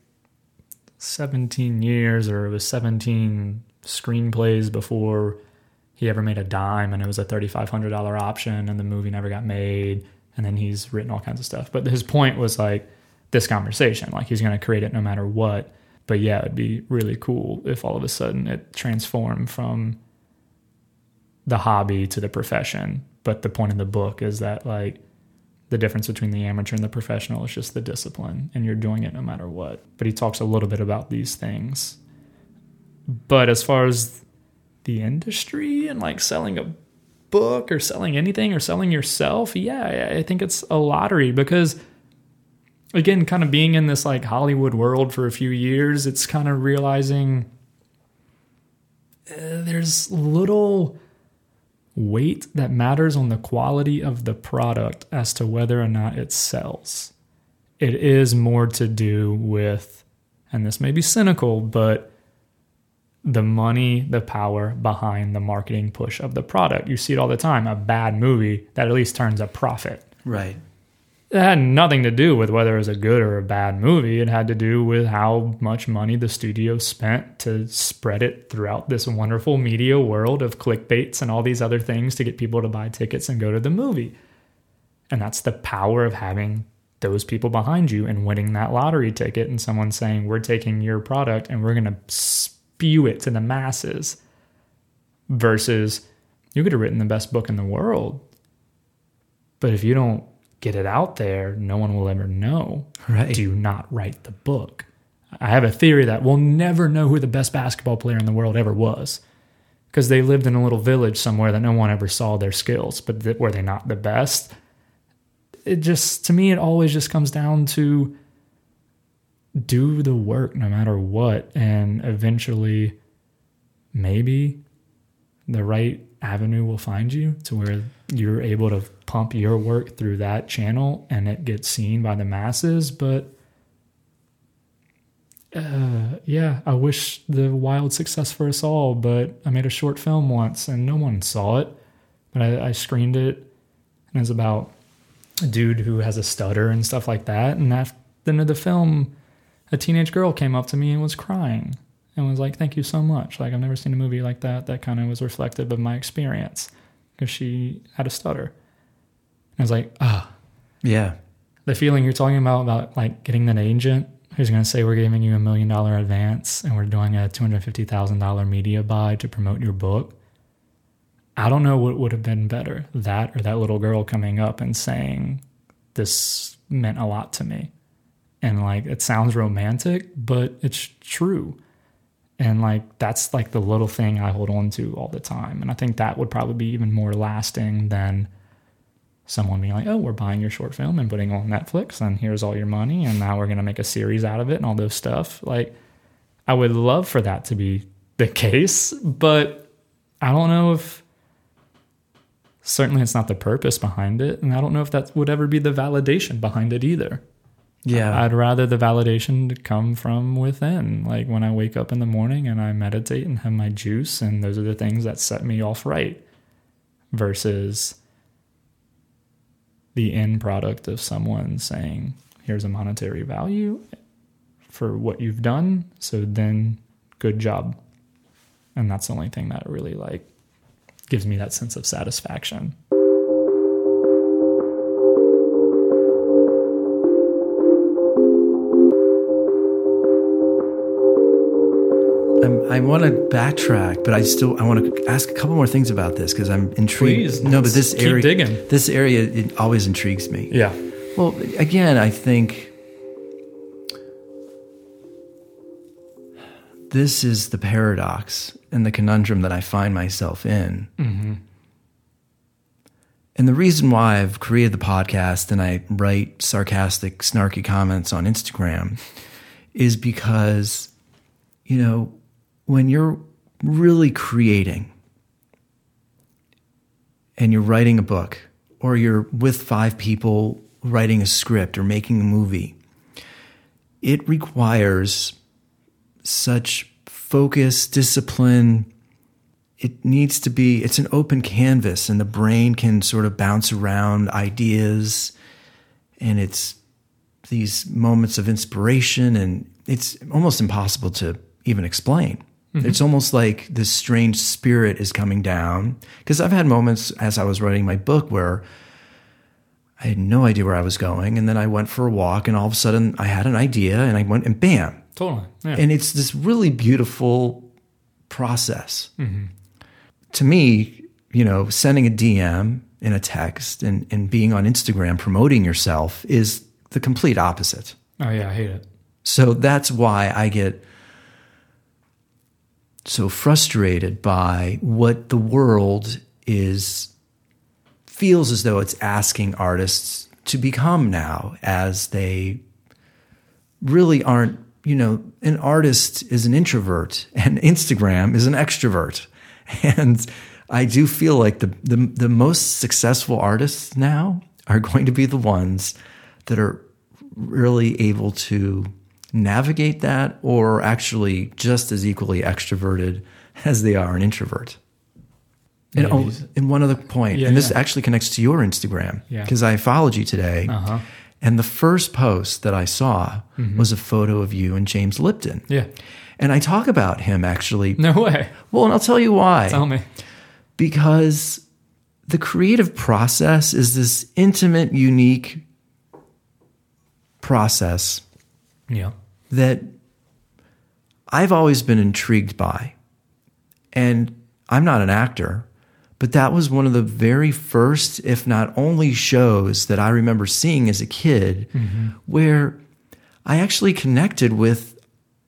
17 years or it was 17 screenplays before he ever made a dime and it was a $3500 option and the movie never got made and then he's written all kinds of stuff but his point was like this conversation like he's going to create it no matter what but yeah it'd be really cool if all of a sudden it transformed from the hobby to the profession. But the point of the book is that like the difference between the amateur and the professional is just the discipline and you're doing it no matter what. But he talks a little bit about these things. But as far as the industry and like selling a book or selling anything or selling yourself, yeah, I I think it's a lottery because again, kind of being in this like Hollywood world for a few years, it's kind of realizing uh, there's little weight that matters on the quality of the product as to whether or not it sells. It is more to do with, and this may be cynical, but the money, the power behind the marketing push of the product. You see it all the time. A bad movie that at least turns a profit. Right. It had nothing to do with whether it was a good or a bad movie. It had to do with how much money the studio spent to spread it throughout this wonderful media world of clickbaits and all these other things to get people to buy tickets and go to the movie. And that's the power of having those people behind you and winning that lottery ticket and someone saying, We're taking your product and we're going to spew it to the masses versus you could have written the best book in the world. But if you don't get it out there, no one will ever know. Right. Do not write the book. I have a theory that we'll never know who the best basketball player in the world ever was because they lived in a little village somewhere that no one ever saw their skills. But th- were they not the best? It just, to me, it always just comes down to do the work no matter what. And eventually, maybe the right avenue will find you to where you're able to pump your work through that channel and it gets seen by the masses. But uh, yeah, I wish the wild success for us all. But I made a short film once and no one saw it, but I, I screened it and it's about a dude who has a stutter and stuff like that. And at the end of the film, a teenage girl came up to me and was crying and was like, "Thank you so much." Like I've never seen a movie like that. That kind of was reflective of my experience because she had a stutter. And I was like, ah, Yeah. the feeling you're talking about about like getting an agent who's going to say we're giving you a million dollar advance and we're doing a two hundred fifty thousand dollar media buy to promote your book. I don't know what would have been better, that or that little girl coming up and saying, "This meant a lot to me," and like it sounds romantic, but it's true. And like that's like the little thing I hold on to all the time, and I think that would probably be even more lasting than someone being like, "Oh, we're buying your short film and putting it on Netflix, and here's all your money, and now we're gonna make a series out of it and all those stuff." Like, I would love for that to be the case, but I don't know if. Certainly, it's not the purpose behind it, and I don't know if that would ever be the validation behind it either. Yeah. I'd rather the validation to come from within. Like when I wake up in the morning and I meditate and have my juice, and those are the things that set me off right, versus the end product of someone saying, here's a monetary value for what you've done. So then, good job. And that's the only thing that really like gives me that sense of satisfaction. I'm, I want to backtrack, but I still I want to ask a couple more things about this because I'm intrigued. Please, no, but this area, digging. this area, it always intrigues me. Yeah. Well, again, I think this is the paradox and the conundrum that I find myself in. Mm-hmm. And the reason why I've created the podcast and I write sarcastic, snarky comments on Instagram is because, you know, when you're really creating and you're writing a book or you're with five people writing a script or making a movie, it requires such focus, discipline. It needs to be, it's an open canvas and the brain can sort of bounce around ideas and it's these moments of inspiration and it's almost impossible to even explain. Mm-hmm. It's almost like this strange spirit is coming down. Because I've had moments as I was writing my book where I had no idea where I was going. And then I went for a walk and all of a sudden I had an idea and I went and bam. Totally. Yeah. And it's this really beautiful process. Mm-hmm. To me, you know, sending a DM in a text and, and being on Instagram promoting yourself is the complete opposite. oh yeah, I hate it. So that's why I get so frustrated by what the world is feels as though it's asking artists to become now as they really aren't you know an artist is an introvert and Instagram is an extrovert. And I do feel like the the, the most successful artists now are going to be the ones that are really able to navigate that or actually just as equally extroverted as they are an introvert. And, oh, and one other point, Yeah, and this yeah. actually connects to your Instagram Yeah. because I followed you today. Uh-huh. And the first post that I saw Mm-hmm. was a photo of you and James Lipton. Yeah. And I talk about him actually. No way. Well, and I'll tell you why. Tell me. because the creative process is this intimate, unique process Yeah. That I've always been intrigued by. And I'm not an actor, but that was one of the very first, if not only, shows that I remember seeing as a kid mm-hmm. where I actually connected with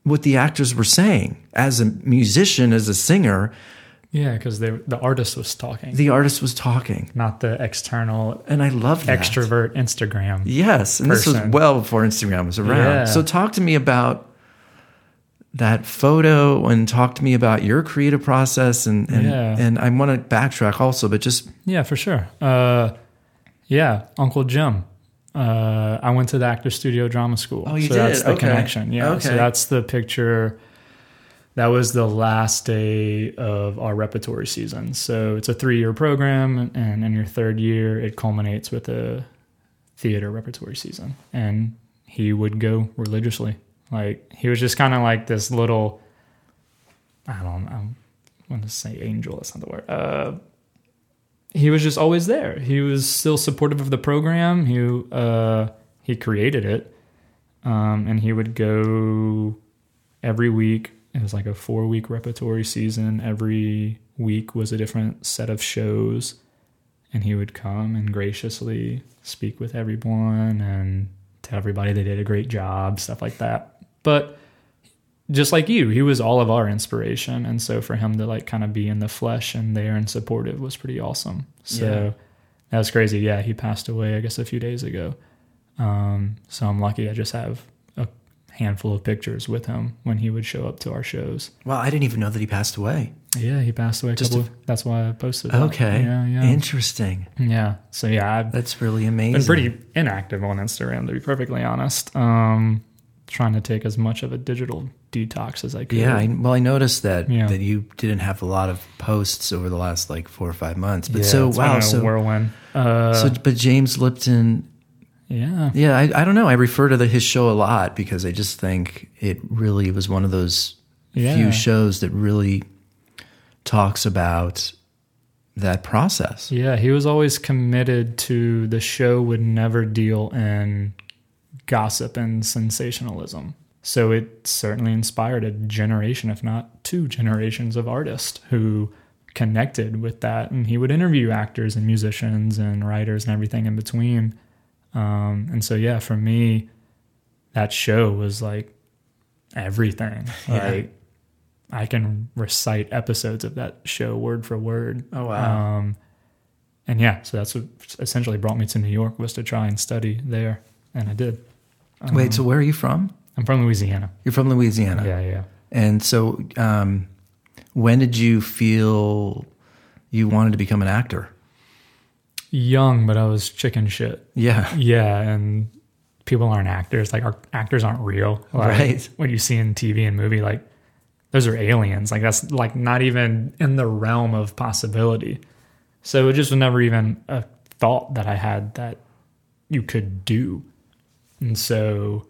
what the actors were saying. As a musician, as a singer, Yeah, because the artist was talking, the artist was talking. not the external And I love that. extrovert Instagram. Yes, and this was well before Instagram was around. Yeah. So talk to me about that photo and talk to me about your creative process and and, Yeah. and I want to backtrack also, but just Yeah, for sure. Uh, yeah, Uncle Jim. Uh, I went to the Actor Studio Drama School. Oh, you so did? that's the Okay. connection. Yeah. So Okay. that's the picture. That was the last day of our repertory season. So it's a three year program, and in your third year, it culminates with a theater repertory season. And he would go religiously. Like, he was just kind of like this little, I don't I want to say angel, that's not the word. Uh, he was just always there. He was still supportive of the program. He uh, he created it, um, and he would go every week. It was like a four week repertory season. Every week was a different set of shows, and he would come and graciously speak with everyone and tell everybody they did a great job, stuff like that. But just like you, he was all of our inspiration, and so for him to like kind of be in the flesh and there and supportive was pretty awesome. So Yeah. that was crazy. Yeah, he passed away, I guess, a few days ago. Um, so I'm lucky. I just have handful of pictures with him when he would show up to our shows. wow, I didn't even know that he passed away. Yeah, he passed away. A Just couple. that's why I posted. that. Okay. Yeah, yeah, Interesting. yeah. So yeah, I've That's really amazing. been pretty inactive on Instagram to be perfectly honest. Um, trying to take as much of a digital detox as I could. Yeah, I, well, I noticed that Yeah. that you didn't have a lot of posts over the last like four or five months. But Yeah, so wow, so whirlwind. Uh, so but James Lipton Yeah. Yeah, I, I don't know. I refer to the, his show a lot because I just think it really was one of those Yeah. few shows that really talks about that process. Yeah, he was always committed to the show would never deal in gossip and sensationalism. So it certainly inspired a generation, if not two generations of artists who connected with that. And he would interview actors and musicians and writers and everything in between. Um, and so, yeah, for me, that show was like everything. Yeah. Like, I can recite episodes of that show word for word. Oh, wow. Um, and yeah, so that's what essentially brought me to New York was to try and study there, and I did. Wait, so where are you from? I'm from Louisiana. You're from Louisiana. Yeah, yeah. And so, um, when did you feel you wanted to become an actor? Young, but I was chicken shit. Yeah. Yeah, and people aren't actors. Like our actors aren't real. Like, Right. What you see in TV and movie, like those are aliens. Like that's like not even in the realm of possibility. So it just was never even a thought that I had that you could do. And so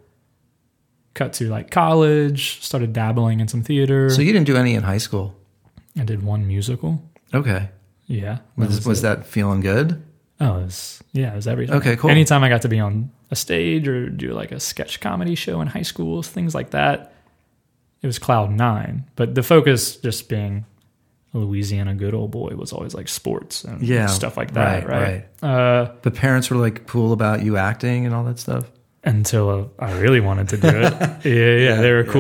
cut to like college, started dabbling in some theater. So you didn't do any in high school. I did one musical. Okay. Yeah. Was, was, it. that feeling good? Oh, it was, yeah, it was everything. Okay, cool. Anytime I got to be on a stage or do like a sketch comedy show in high school, things like that, it was cloud nine. But the focus just being a Louisiana good old boy was always like sports and Yeah, stuff like that, right, right? Uh, The parents were like cool about you acting and all that stuff. until uh, I really wanted to do it. yeah, yeah, they were yeah.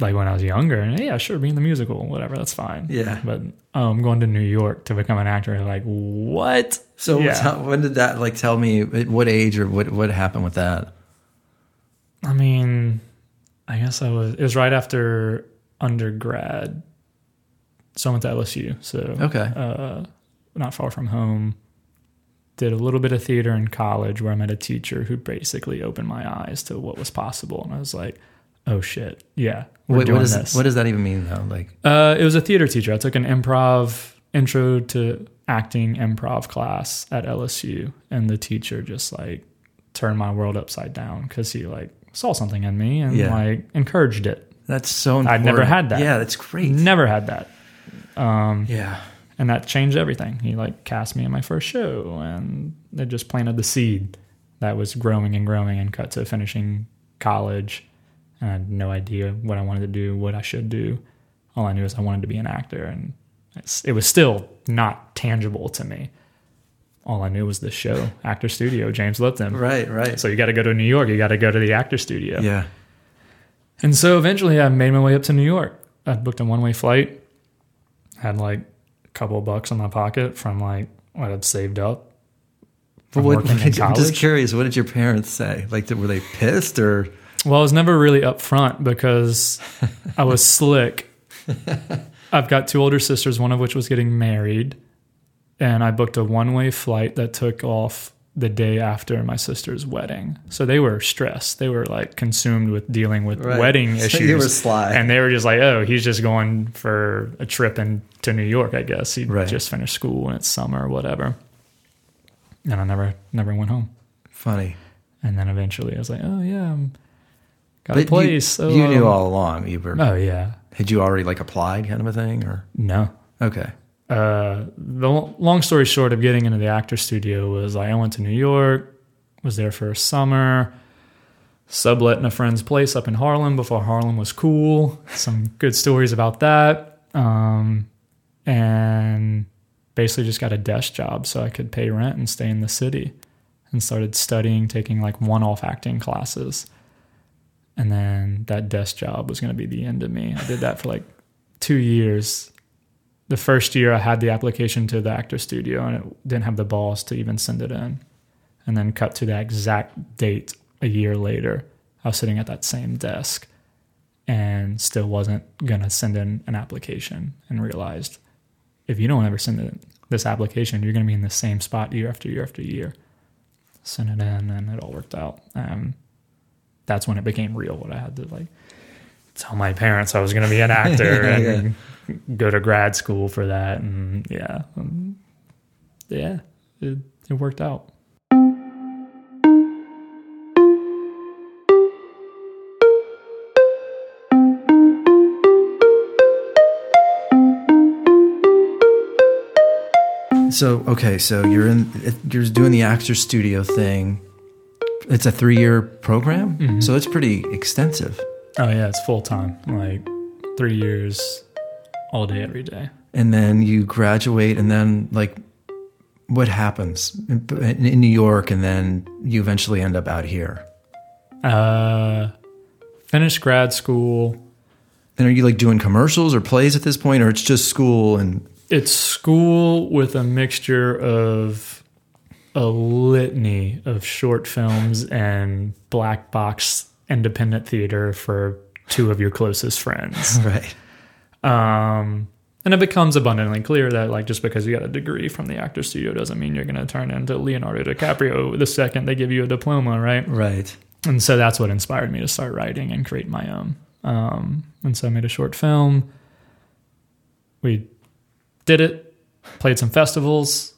Like when I was younger, and yeah, sure, be in the musical, whatever, that's fine. Yeah. But um, going to New York to become an actor, like what? So Yeah. tell- when did that like tell me at what age or what what happened with that? I mean, I guess I was. It was right after undergrad, so I went to LSU. So Okay. uh, not far from home. Did a little bit of theater in college, where I met a teacher who basically opened my eyes to what was possible, and I was like, "Oh shit, yeah, we're What, doing what does this." what does that even mean though? Like Uh, it was a theater teacher. I took an improv intro to acting improv class at LSU, and the teacher just like turned my world upside down because he like saw something in me and Yeah. like encouraged it. that's so important. I'd never had that. Yeah, that's great. Never had that, um, Yeah. and that changed everything. He like cast me in my first show, and it just planted the seed that was growing and growing and cut to finishing college. And I had no idea what I wanted to do, what I should do. All I knew is I wanted to be an actor, and it's, it was still not tangible to me. All I knew was this show, Actor Studio, James Lipton. Right, right. So you got to go to New York. You got to go to the Actor Studio. yeah. And so eventually I made my way up to New York. I booked a one way flight, had like a couple of bucks in my pocket from like what I'd saved up. But what, I'm just curious. What did your parents say? Like, were they pissed or? Well, I was never really upfront because I was slick. I've got two older sisters, one of which was getting married, and I booked a one way flight that took off the day after my sister's wedding. So they were stressed. They were like consumed with dealing with Right. wedding issues. you were sly. And they were just like, oh, he's just going for a trip into New York, I guess. He Right. just finished school and it's summer or whatever. And I never never went home. Funny. And then eventually I was like, oh, yeah, I'm got But a place. You, oh, you knew um, all along. You were. Oh, yeah. Had you already like applied, kind of a thing, or No. okay? Uh, the long story short of getting into the actor studio was like I went to New York, was there for a summer, sublet in a friend's place up in Harlem before Harlem was cool. Some good stories about that. Um, and basically just got a desk job so I could pay rent and stay in the city and started studying, taking like one off acting classes. And then that desk job was going to be the end of me. I did that for like two years the first year I had the application to the actor studio and it didn't have the balls to even send it in. And then cut to that exact date a year later, I was sitting at that same desk and still wasn't going to send in an application and realized if you don't ever send in this application, you're going to be in the same spot year after year after year. Send it in and it all worked out. Um, that's when it became real. What I had to like tell my parents I was going to be an actor and yeah. go to grad school for that. And yeah, um, yeah, it, it worked out. So okay, so you're in you're doing the actor studio thing it's a three year program, so it's pretty extensive. Oh yeah, it's full time. Like three years, all day, every day. And then you graduate, and then like, what happens in, in New York, and then you eventually end up out here. Uh, finish grad school. And are you like doing commercials or plays at this point, or it's just school and It's school with a mixture of a litany of short films and black box independent theater for two of your closest friends. right? Um, and it becomes abundantly clear that like just because you got a degree from the actor studio doesn't mean you're going to turn into Leonardo DiCaprio the second they give you a diploma, right? Right. And so that's what inspired me to start writing and create my own. Um, and so I made a short film. We did it, played some festivals.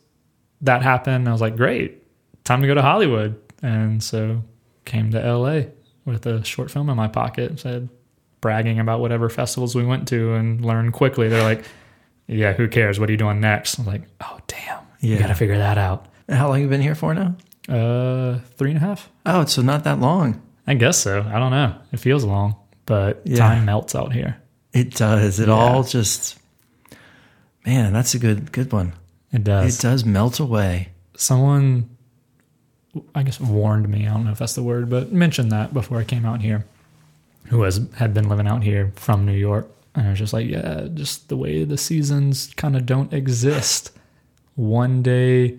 That happened. I was like, great, time to go to Hollywood. And so came to LA with a short film in my pocket. Said bragging about whatever festivals we went to and learned quickly. They're like, yeah, who cares? What are you doing next? I'm like, oh damn, you got to figure that out. How long have you been here for now? Uh, three and a half. Oh, so not that long. I guess so. I don't know. It feels long, but Yeah. time melts out here. It does. It Yeah. all just man, that's a good good one. It does. It does melt away. Someone, I guess, warned me. I don't know if that's the word, but mentioned that before I came out here, who has had been living out here from New York, and I was just like, yeah, just the way the seasons kind of don't exist. One day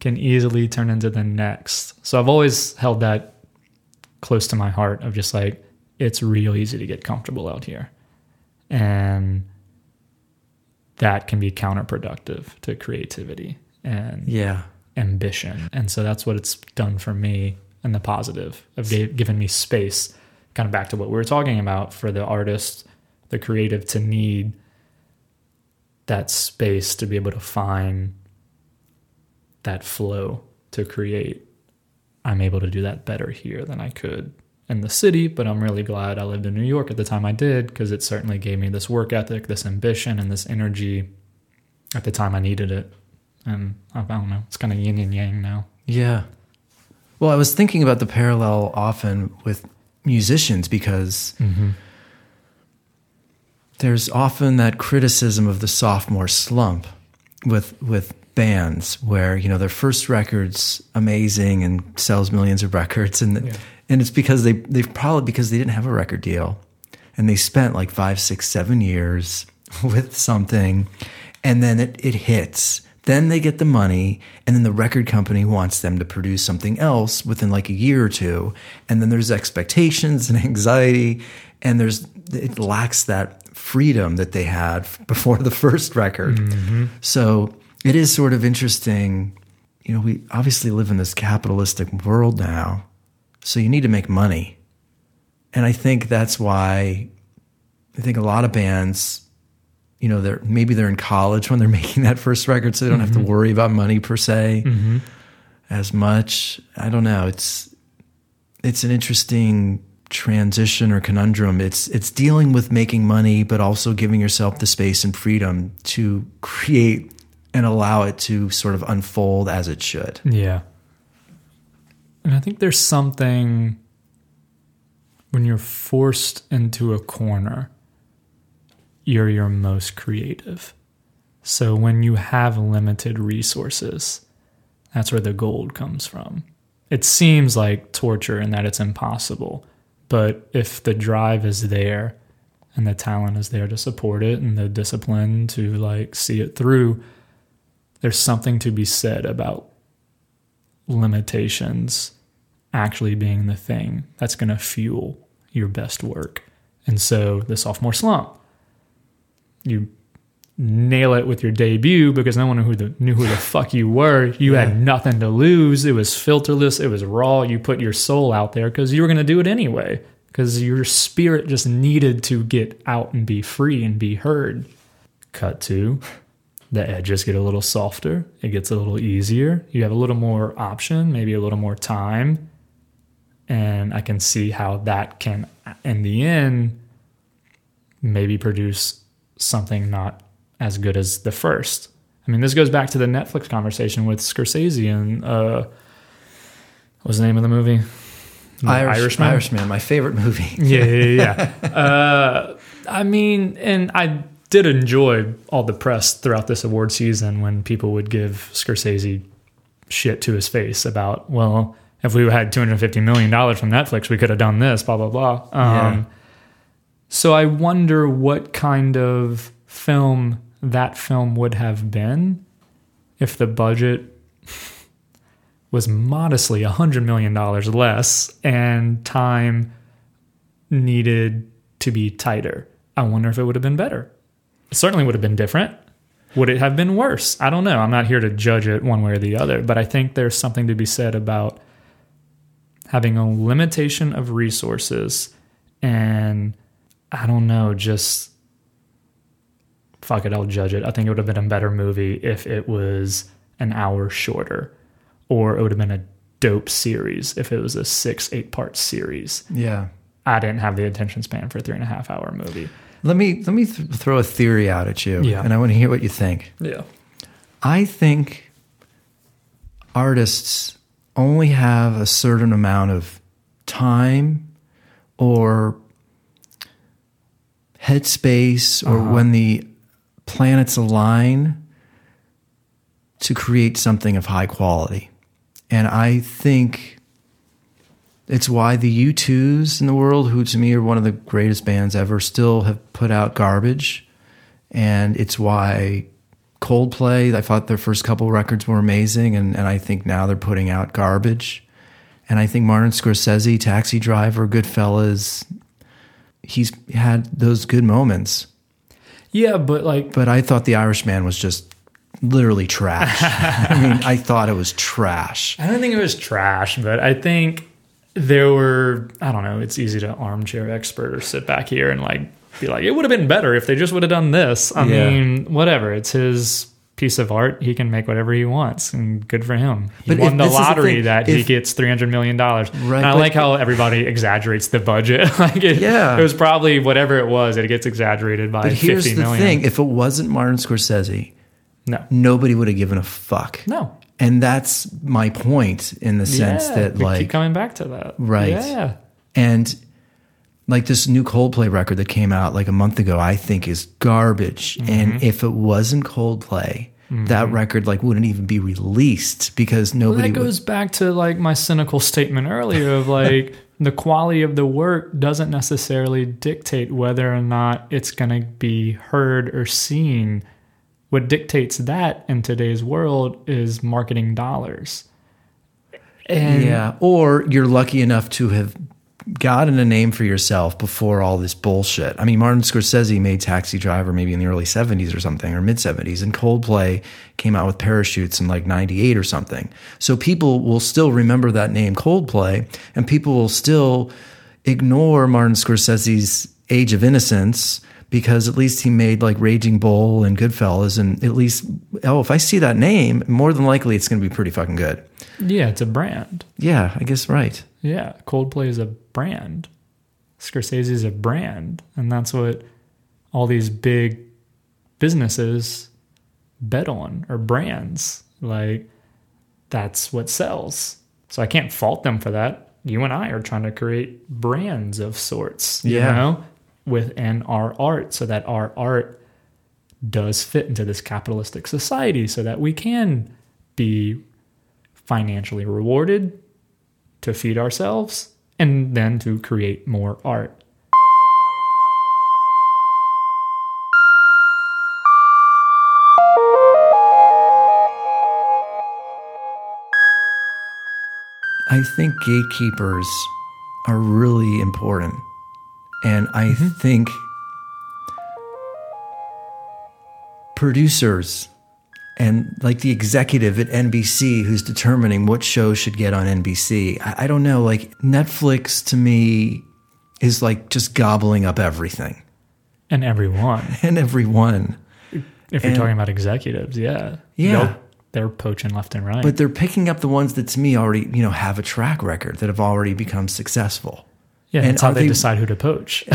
can easily turn into the next. So I've always held that close to my heart of just like it's real easy to get comfortable out here. And that can be counterproductive to creativity and Yeah. ambition. And so that's what it's done for me and the positive of giving me space, kind of back to what we were talking about for the artist, the creative to need that space to be able to find that flow to create. I'm able to do that better here than I could in the city, but I'm really glad I lived in New York at the time I did because it certainly gave me this work ethic, this ambition, and this energy at the time I needed it. And I don't know, it's kind of yin and yang now. Yeah. Well, I was thinking about the parallel often with musicians because mm-hmm. there's often that criticism of the sophomore slump with with bands where you know their first records amazing and sells millions of records and Yeah. And it's because they they've probably because they didn't have a record deal and they spent like five six seven years with something and then it, it hits. Then they get the money and then the record company wants them to produce something else within like a year or two. And then there's expectations and anxiety and there's it lacks that freedom that they had before the first record. Mm-hmm. So it is sort of interesting. You know we obviously live in this capitalistic world now so you need to make money. And i think that's why i think a lot of bands you know they're maybe they're in college when they're making that first record so they don't have to mm-hmm. worry about money per se mm-hmm. as much. I don't know. It's it's an interesting transition or conundrum. It's it's dealing with making money but also giving yourself the space and freedom to create and allow it to sort of unfold as it should. Yeah. And I think there's something when you're forced into a corner, you're your most creative. So when you have limited resources, that's where the gold comes from. It seems like torture in that it's impossible. But if the drive is there and the talent is there to support it and the discipline to like see it through, there's something to be said about limitations actually being the thing that's going to fuel your best work. And so the sophomore slump, you nail it with your debut because no one knew who the, knew who the fuck you were. You Yeah. had nothing to lose. It was filterless. It was raw. You put your soul out there because you were going to do it anyway because your spirit just needed to get out and be free and be heard. Cut to the edges get a little softer. It gets a little easier. You have a little more option, maybe a little more time. And I can see how that can, in the end, maybe produce something not as good as the first. I mean, this goes back to the Netflix conversation with Scorsese and uh, what was the name of the movie? Irish, Irishman? Irishman, my favorite movie. Yeah, yeah, yeah. uh, I mean, and I did enjoy all the press throughout this award season when people would give Scorsese shit to his face about, well, if we had $250 million from Netflix, we could have done this, blah, blah, blah. Um, Yeah. So I wonder what kind of film that film would have been if the budget was modestly $100 million less and time needed to be tighter. I wonder if it would have been better. It certainly would have been different. Would it have been worse? I don't know. I'm not here to judge it one way or the other, but I think there's something to be said about having a limitation of resources and I don't know, just fuck it, I'll judge it. I think it would have been a better movie if it was an hour shorter, or it would have been a dope series if it was a six, eight part series. Yeah. I didn't have the attention span for a three and a half hour movie. Let me let me th- throw a theory out at you, Yeah. and I want to hear what you think. Yeah. I think artists only have a certain amount of time or headspace or uh-huh. when the planets align to create something of high quality. And I think it's why the U2s in the world, who to me are one of the greatest bands ever, still have put out garbage. And it's why Coldplay, I thought their first couple records were amazing, and, and I think now they're putting out garbage. And I think Martin Scorsese, Taxi Driver, Goodfellas, he's had those good moments. Yeah, but like, But I thought The Irishman was just literally trash. I mean, I thought it was trash. I don't think it was trash, but I think there were, I don't know, it's easy to armchair expert or sit back here and like be like, it would have been better if they just would have done this. I Yeah. mean, whatever. It's his piece of art. He can make whatever he wants, and good for him. He But won the the lottery thing, that he gets $300 million. Right, And I like how everybody exaggerates the budget. like it, Yeah. it was probably whatever it was, it gets exaggerated by But here's 50 the million. thing if it wasn't Martin Scorsese, No. nobody would have given a fuck. No. And that's my point in the sense Yeah, that, like, coming back to that. Right. Yeah. And like this new Coldplay record that came out like a month ago, I think is garbage. Mm-hmm. And if it wasn't Coldplay, that record like wouldn't even be released because Well, nobody that would. goes back to like my cynical statement earlier of like the quality of the work doesn't necessarily dictate whether or not it's going to be heard or seen. What dictates that in today's world is marketing dollars. And Yeah. Or you're lucky enough to have gotten a name for yourself before all this bullshit. I mean, Martin Scorsese made Taxi Driver maybe in the early 70s or something, or mid 70s, and Coldplay came out with Parachutes in like 98 or something. So people will still remember that name, Coldplay, and people will still ignore Martin Scorsese's Age of Innocence because at least he made like Raging Bull and Goodfellas, and at least, oh, if I see that name, more than likely it's going to be pretty fucking good. yeah, it's a brand. Yeah, I guess right. Yeah, Coldplay is a brand. Scorsese is a brand, and that's what all these big businesses bet on or brands. Like that's what sells. So I can't fault them for that. You and I are trying to create brands of sorts, you Yeah. know, within our art so that our art does fit into this capitalistic society so that we can be financially rewarded to feed ourselves and then to create more art. I think gatekeepers are really important. And I mm-hmm. think producers and like the executive at NBC who's determining what shows should get on NBC. I, I don't know. Like Netflix to me is like just gobbling up everything And everyone, and everyone. if you're And- talking about executives, yeah. Yeah. They're poaching left and right. But they're picking up the ones that to me already, you know, have a track record that have already become successful. Yeah, And that's how they, they- decide who to poach.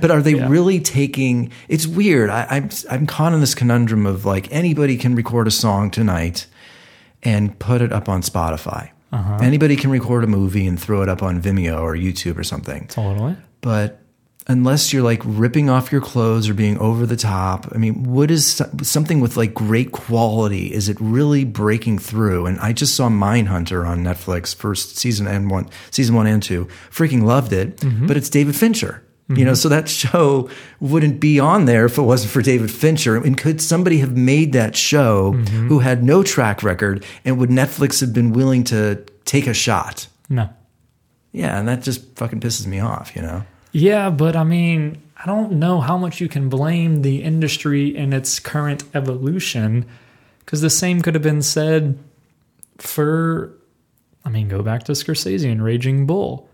but are they really taking? It's weird. I, I'm I'm caught in this conundrum of like anybody can record a song tonight and put it up on Spotify. Uh-huh. Anybody can record a movie and throw it up on Vimeo or YouTube or something. totally. But unless you're like ripping off your clothes or being over the top, I mean, what is something with like great quality? Is it really breaking through? And I just saw Mindhunter on Netflix, first season and one, season one and two. Freaking loved it, mm-hmm. but it's David Fincher. You mm-hmm. know, so that show wouldn't be on there if it wasn't for David Fincher. And could somebody have made that show mm-hmm. who had no track record? And would Netflix have been willing to take a shot? No. Yeah, and that just fucking pisses me off, you know? Yeah, but I mean, I don't know how much you can blame the industry in its current evolution because the same could have been said for, I mean, go back to Scorsese and Raging Bull.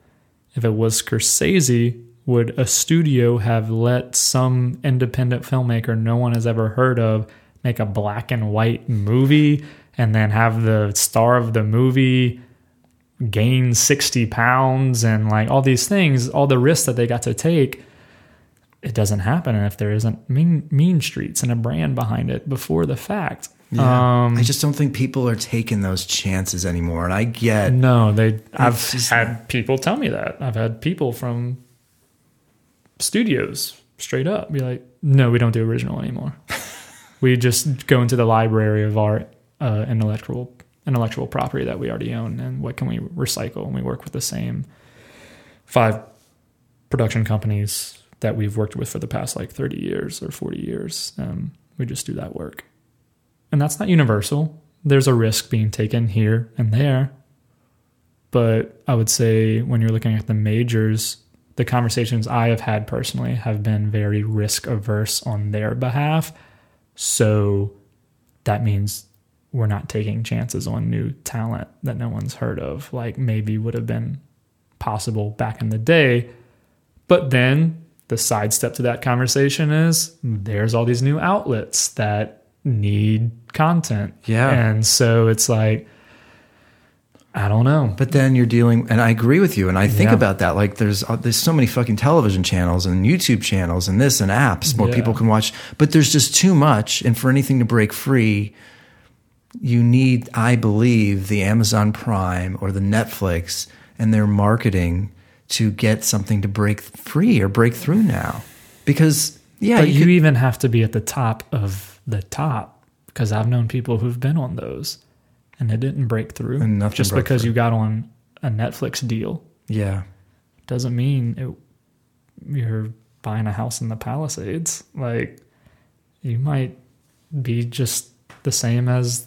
If it was Scorsese, would a studio have let some independent filmmaker no one has ever heard of make a black and white movie and then have the star of the movie gain 60 pounds and like all these things, all the risks that they got to take, it doesn't happen And if there isn't mean, mean streets and a brand behind it before the fact. Um, I just don't think people are taking those chances anymore. And I get, no, they. I've just- had people tell me that. I've had people from studios straight up be like, "No, we don't do original anymore. we just go into the library of our uh, intellectual intellectual property that we already own, and what can we recycle? And we work with the same five production companies that we've worked with for the past like thirty years or forty years. Um, we just do that work, and that's not universal. There's a risk being taken here and there, but I would say when you're looking at the majors, the conversations I have had personally have been very risk averse on their behalf. So that means we're not taking chances on new talent that no one's heard of, like maybe would have been possible back in the day. But then the sidestep to that conversation is there's all these new outlets that need content. Yeah. And so it's like, I don't know. but then you're dealing, and I agree with you. And I think Yeah. about that. Like there's, uh, there's so many fucking television channels and YouTube channels and this and apps where Yeah. people can watch, but there's just too much. And for anything to break free, you need, I believe, the Amazon Prime or the Netflix and their marketing to get something to break free or break through now. Because, yeah, but you you, could- even have to be at the top of the top because I've known people who've been on those and it didn't break through. Just because through. you got on a Netflix deal yeah. doesn't mean it, you're buying a house in the Palisades. Like you might be just the same as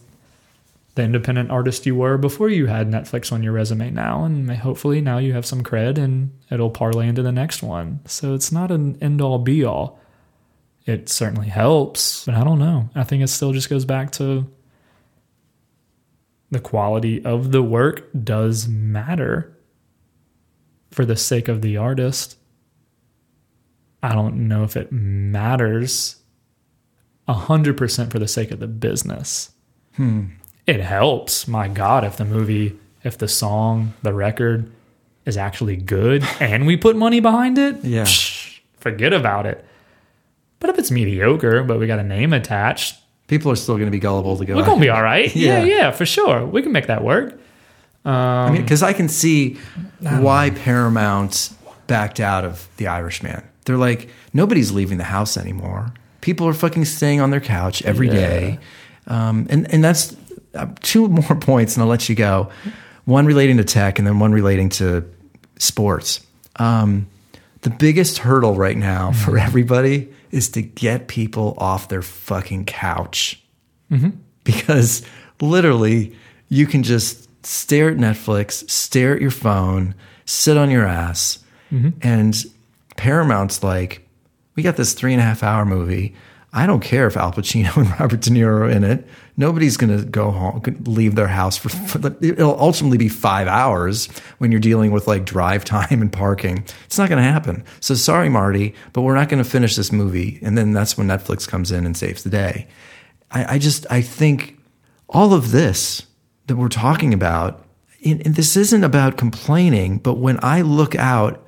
the independent artist you were before you had Netflix on your resume now and hopefully now you have some cred and it'll parlay into the next one. So it's not an end all be all. It certainly helps, but I don't know. I think it still just goes back to the quality of the work does matter for the sake of the artist. I don't know if it matters 100% for the sake of the business. Hmm. It helps, my God, if the movie, if the song, the record is actually good and we put money behind it, Yeah. psh, forget about it. But if it's mediocre, but we got a name attached, People are still going to be gullible to go. we're going to be all right. Yeah. Yeah, yeah, for sure. We can make that work. I mean, because I can see why Paramount backed out of The Irishman. They're like, nobody's leaving the house anymore. People are fucking staying on their couch every Yeah. day, Um, and and that's Uh, two more points, and I'll let you go. One relating to tech, and then one relating to sports. Um, the biggest hurdle right now mm-hmm. for everybody is to get people off their fucking couch mm-hmm. because literally you can just stare at Netflix, stare at your phone, sit on your ass, mm-hmm. and Paramount's like, we got this three and a half hour movie. I don't care if Al Pacino and Robert De Niro are in it. Nobody's going to go home, leave their house for, it'll ultimately be five hours when you're dealing with like drive time and parking. It's not going to happen. So sorry, Marty, but we're not going to finish this movie. And then that's when Netflix comes in and saves the day. I, I just, I think all of this that we're talking about, and this isn't about complaining, but when I look out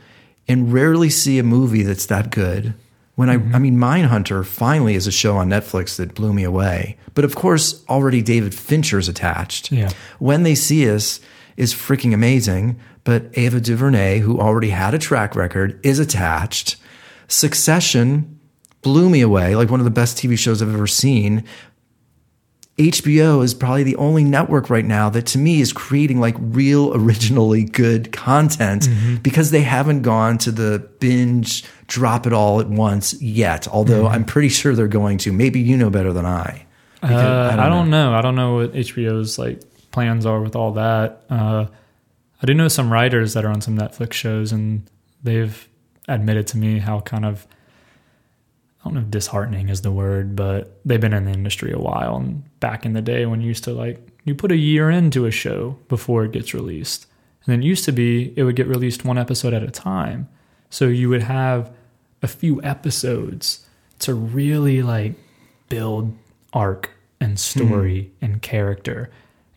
and rarely see a movie that's that good. When I, mm-hmm. I mean, Mindhunter finally is a show on Netflix that blew me away. But of course, already David Fincher's attached. Yeah. When They See Us is freaking amazing, but Ava DuVernay, who already had a track record, is attached. Succession blew me away, like one of the best TV shows I've ever seen. HBO is probably the only network right now that to me is creating like real originally good content because they haven't gone to the binge drop it all at once yet. Although I'm pretty sure they're going to. Maybe you know better than I. Uh, I, don't know. I don't know what HBO's like plans are with all that. Uh, I do know some writers that are on some Netflix shows, and they've admitted to me how kind of I don't know if disheartening is the word, but they've been in the industry a while. And back in the day, when you used to like you put a year into a show before it gets released, and then it used to be it would get released one episode at a time, so you would have a few episodes to really like build arc and story hmm. and character.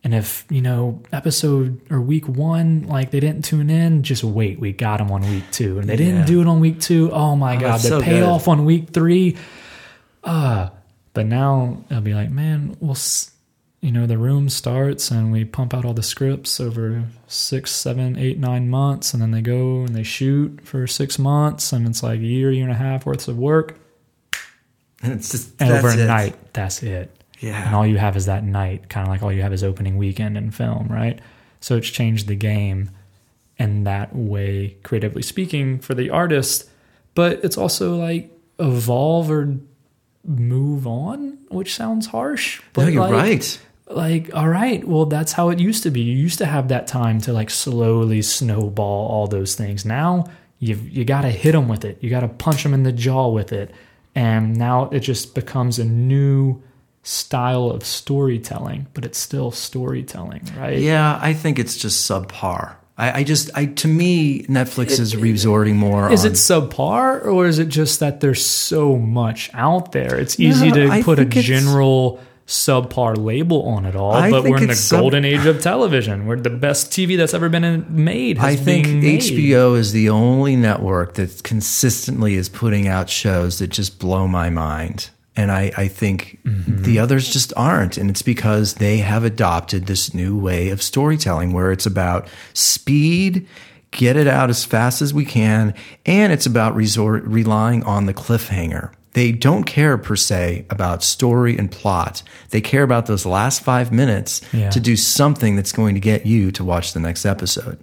And if, you know, episode or week one, like they didn't tune in, just wait. We got them on week two. And they Yeah. didn't do it on week two. Oh my God. that's The so payoff on week three. Uh, but now I'll be like, man, we'll, s- you know, the room starts and we pump out all the scripts over six, seven, eight, nine months. And then they go and they shoot for six months. And it's like a year, year and a half worth of work. And it's just And that's it. overnight, that's it Yeah. and all you have is that night, kind of like all you have is opening weekend in film, right? So it's changed the game in that way, creatively speaking, for the artist. But it's also like evolve or move on, which sounds harsh. But no, you're like, right. Like, all right, well, that's how it used to be. You used to have that time to like slowly snowball all those things. Now you've you got to hit them with it. You got to punch them in the jaw with it, and now it just becomes a new style of storytelling. But it's still storytelling, right? Yeah, I think it's just subpar. I, I just, I to me, Netflix is resorting more. Is on, it subpar, or is it just that there's so much out there? It's easy No, to I put a general subpar label on it all, I but we're in the sub- golden age of television. We're the best TV that's ever been in- made. I think made. HBO is the only network that consistently is putting out shows that just blow my mind. And I, I think Mm-hmm. the others just aren't. And it's because they have adopted this new way of storytelling where it's about speed, get it out as fast as we can, and it's about resort, relying on the cliffhanger. They don't care per se about story and plot. They care about those last five minutes Yeah. to do something that's going to get you to watch the next episode.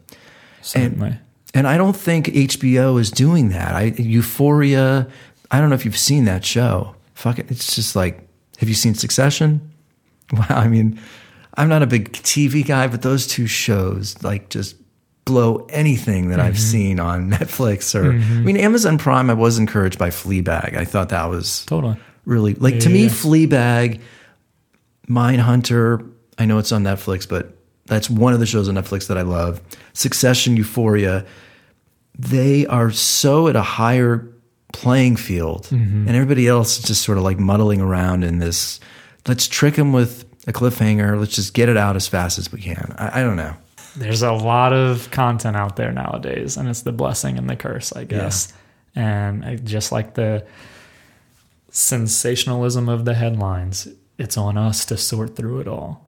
Certainly. And I don't think HBO is doing that. I Euphoria. I don't know if you've seen that show. Fuck it. It's just like, have you seen Succession? Wow. I mean, I'm not a big TV guy, but those two shows like just blow anything that I've mm-hmm. seen on Netflix or mm-hmm. I mean Amazon Prime. I was encouraged by Fleabag. I thought that was Totally. really like to Yeah, me yeah. Fleabag, Mindhunter. I know it's on Netflix, but that's one of the shows on Netflix that I love. Succession, Euphoria. They are so at a higher playing field, Mm-hmm. and everybody else is just sort of like muddling around in this. Let's trick them with a cliffhanger. Let's just get it out as fast as we can. I, I don't know. There's a lot of content out there nowadays, and it's the blessing and the curse, I guess. And I, just like the sensationalism of the headlines, it's on us to sort through it all.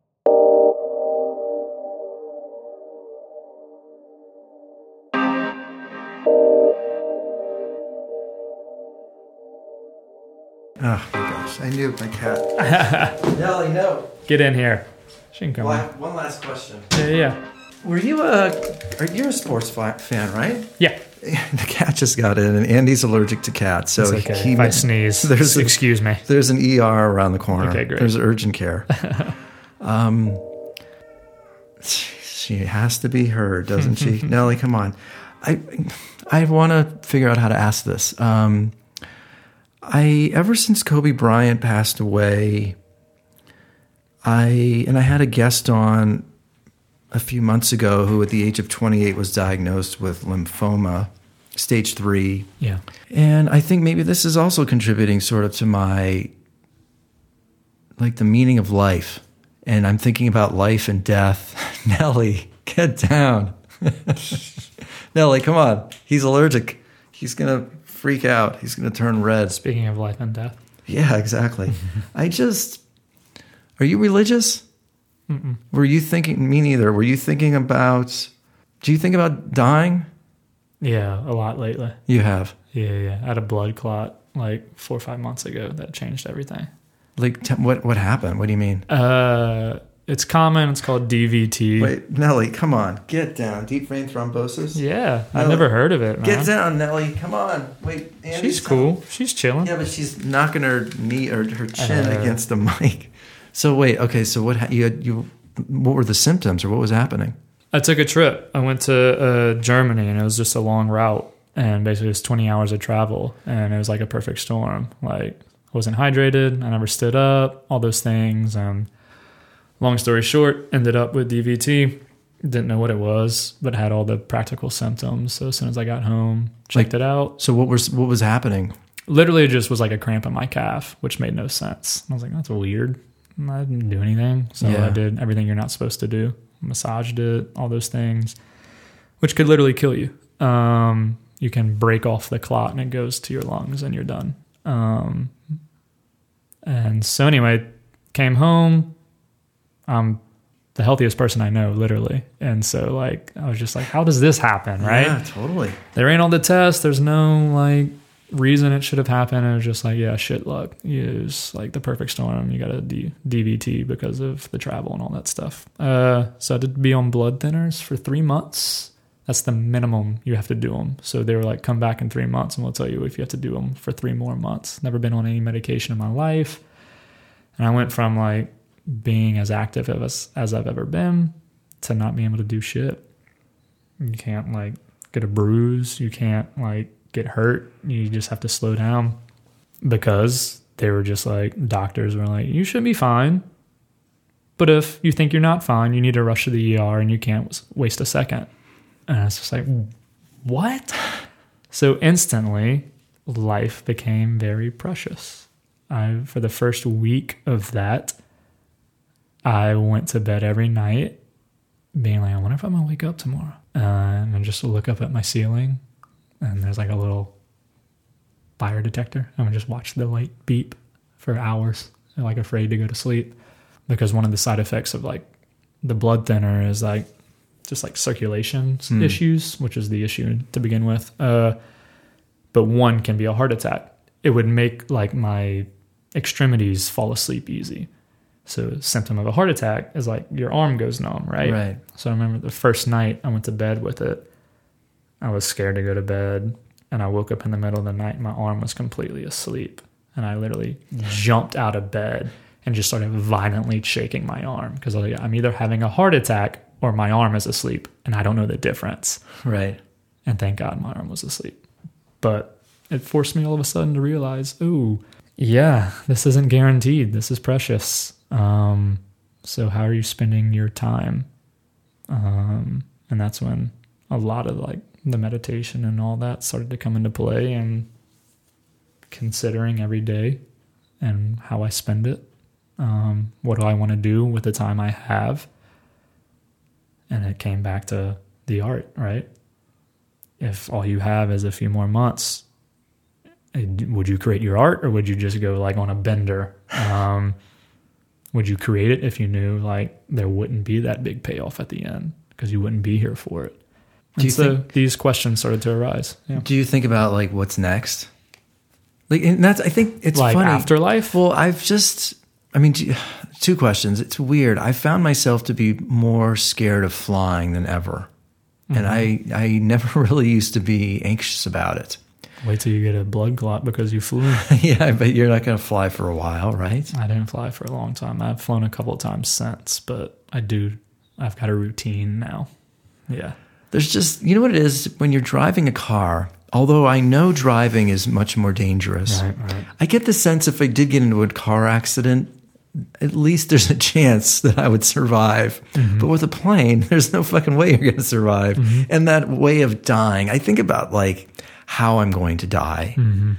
Oh my gosh! I knew my cat. Nelly, no. Get in here. She can come Well, I in. have one last question. Yeah, yeah. Were you a? Are you a sports fi- fan, right? Yeah. The cat just got in, and Andy's allergic to cats, so It's okay. he if I sneeze, there's a- excuse me. There's an ER around the corner. Okay, great. There's urgent care. um, she has to be heard, doesn't she? Nellie, come on. I I want to figure out how to ask this. Um, I ever since Kobe Bryant passed away, I and I had a guest on a few months ago who, at the age of 28, was diagnosed with lymphoma, stage three. Yeah. And I think maybe this is also contributing sort of to my like the meaning of life. And I'm thinking about life and death. Nelly, get down. Nelly, come on. He's allergic. he's gonna freak out. He's gonna turn red. Speaking of life and death, Yeah, exactly. I just. Are you religious? Were you thinking? Me neither. Were you thinking about? Do you think about dying? yeah, a lot lately. You have. Yeah, yeah. I had a blood clot like four or five months ago that changed everything. Like, t- what what happened? What do you mean? Uh, it's common. It's called DVT. Wait, Nelly, come on, get down. Deep vein thrombosis. Yeah, I No, never heard of it. Man. Get down, Nelly. Come on. Wait, Andy's She's cool. She's chilling. Yeah, but she's knocking her knee or her chin Uh. against the mic. So wait, okay. So what ha- you had, you? What were the symptoms, or what was happening? I took a trip. I went to uh, Germany, and it was just a long route, and basically it was twenty hours of travel, and it was like a perfect storm. Like I wasn't hydrated, I never stood up, all those things. And long story short, ended up with DVT. Didn't know what it was, but had all the practical symptoms. So as soon as I got home, checked it out. So what was what was happening? Literally, it just was like a cramp in my calf, which made no sense. I was like, "That's weird." I didn't do anything, so Yeah. I did everything you're not supposed to do. Massaged it, all those things, which could literally kill you. Um, you can break off the clot and it goes to your lungs, and you're done. Um, and so anyway, came home. I'm the healthiest person I know, literally, and so like I was just like, "How does this happen?" Right? Yeah, totally. they ran all the tests. There's no like reason it should have happened. It was just like, yeah, shit luck. It was like the perfect storm. You got a D- DVT because of the travel and all that stuff. Uh, so I did be on blood thinners for three months. That's the minimum you have to do them. So they were like, come back in three months and we'll tell you if you have to do them for three more months. Never been on any medication in my life. And I went from like being as active as, as I've ever been to not being able to do shit. You can't like get a bruise. You can't like get hurt. You just have to slow down because they were just like doctors were like, you should be fine. But if you think you're not fine, you need to rush to the ER and you can't waste a second. And it's just like, what? So instantly, life became very precious. I, for the first week of that, I went to bed every night being like, I wonder if I'm gonna wake up tomorrow. Uh, and just look up at my ceiling, and there's like a little fire detector. I would just watch the light beep for hours, I'm, like afraid to go to sleep, because one of the side effects of like the blood thinner is like just like circulation Hmm. issues, which is the issue to begin with. Uh, but one can be a heart attack. It would make like my extremities fall asleep easy. So, symptom of a heart attack is like your arm goes numb, right? Right. So, I remember the first night I went to bed with it. I was scared to go to bed, and I woke up in the middle of the night. And my arm was completely asleep, and I literally jumped out of bed and just started violently shaking my arm because I'm either having a heart attack or my arm is asleep, and I don't know the difference. Right. And thank God my arm was asleep. But it forced me all of a sudden to realize, oh, yeah, this isn't guaranteed. This is precious. Um, so how are you spending your time? Um, and that's when a lot of like the meditation and all that started to come into play and considering every day and how I spend it. Um, what do I want to do with the time I have? And it came back to the art, right? If all you have is a few more months, eh, would you create your art or would you just go like on a bender? Um, would you create it if you knew like there wouldn't be that big payoff at the end because you wouldn't be here for it? Do And so think- these questions started to arise? Yeah. Do you think about like what's next? Like, and that's I think it's like funny. afterlife? Well, I've just, I mean, two questions. It's weird. I found myself to be more scared of flying than ever. And mm-hmm. I, I never really used to be anxious about it. Wait till you get a blood clot because you flew. yeah, but you're not going to fly for a while, right? I didn't fly for a long time. I've flown a couple of times since, but I do. I've got a routine now. Yeah. There's just, you know what it is? When you're driving a car, although I know driving is much more dangerous, Right, right. I get the sense if I did get into a car accident, at least there's a chance that I would survive. Mm-hmm. But with a plane, there's no fucking way you're going to survive. And that way of dying, I think about like how I'm going to die. Mm-hmm.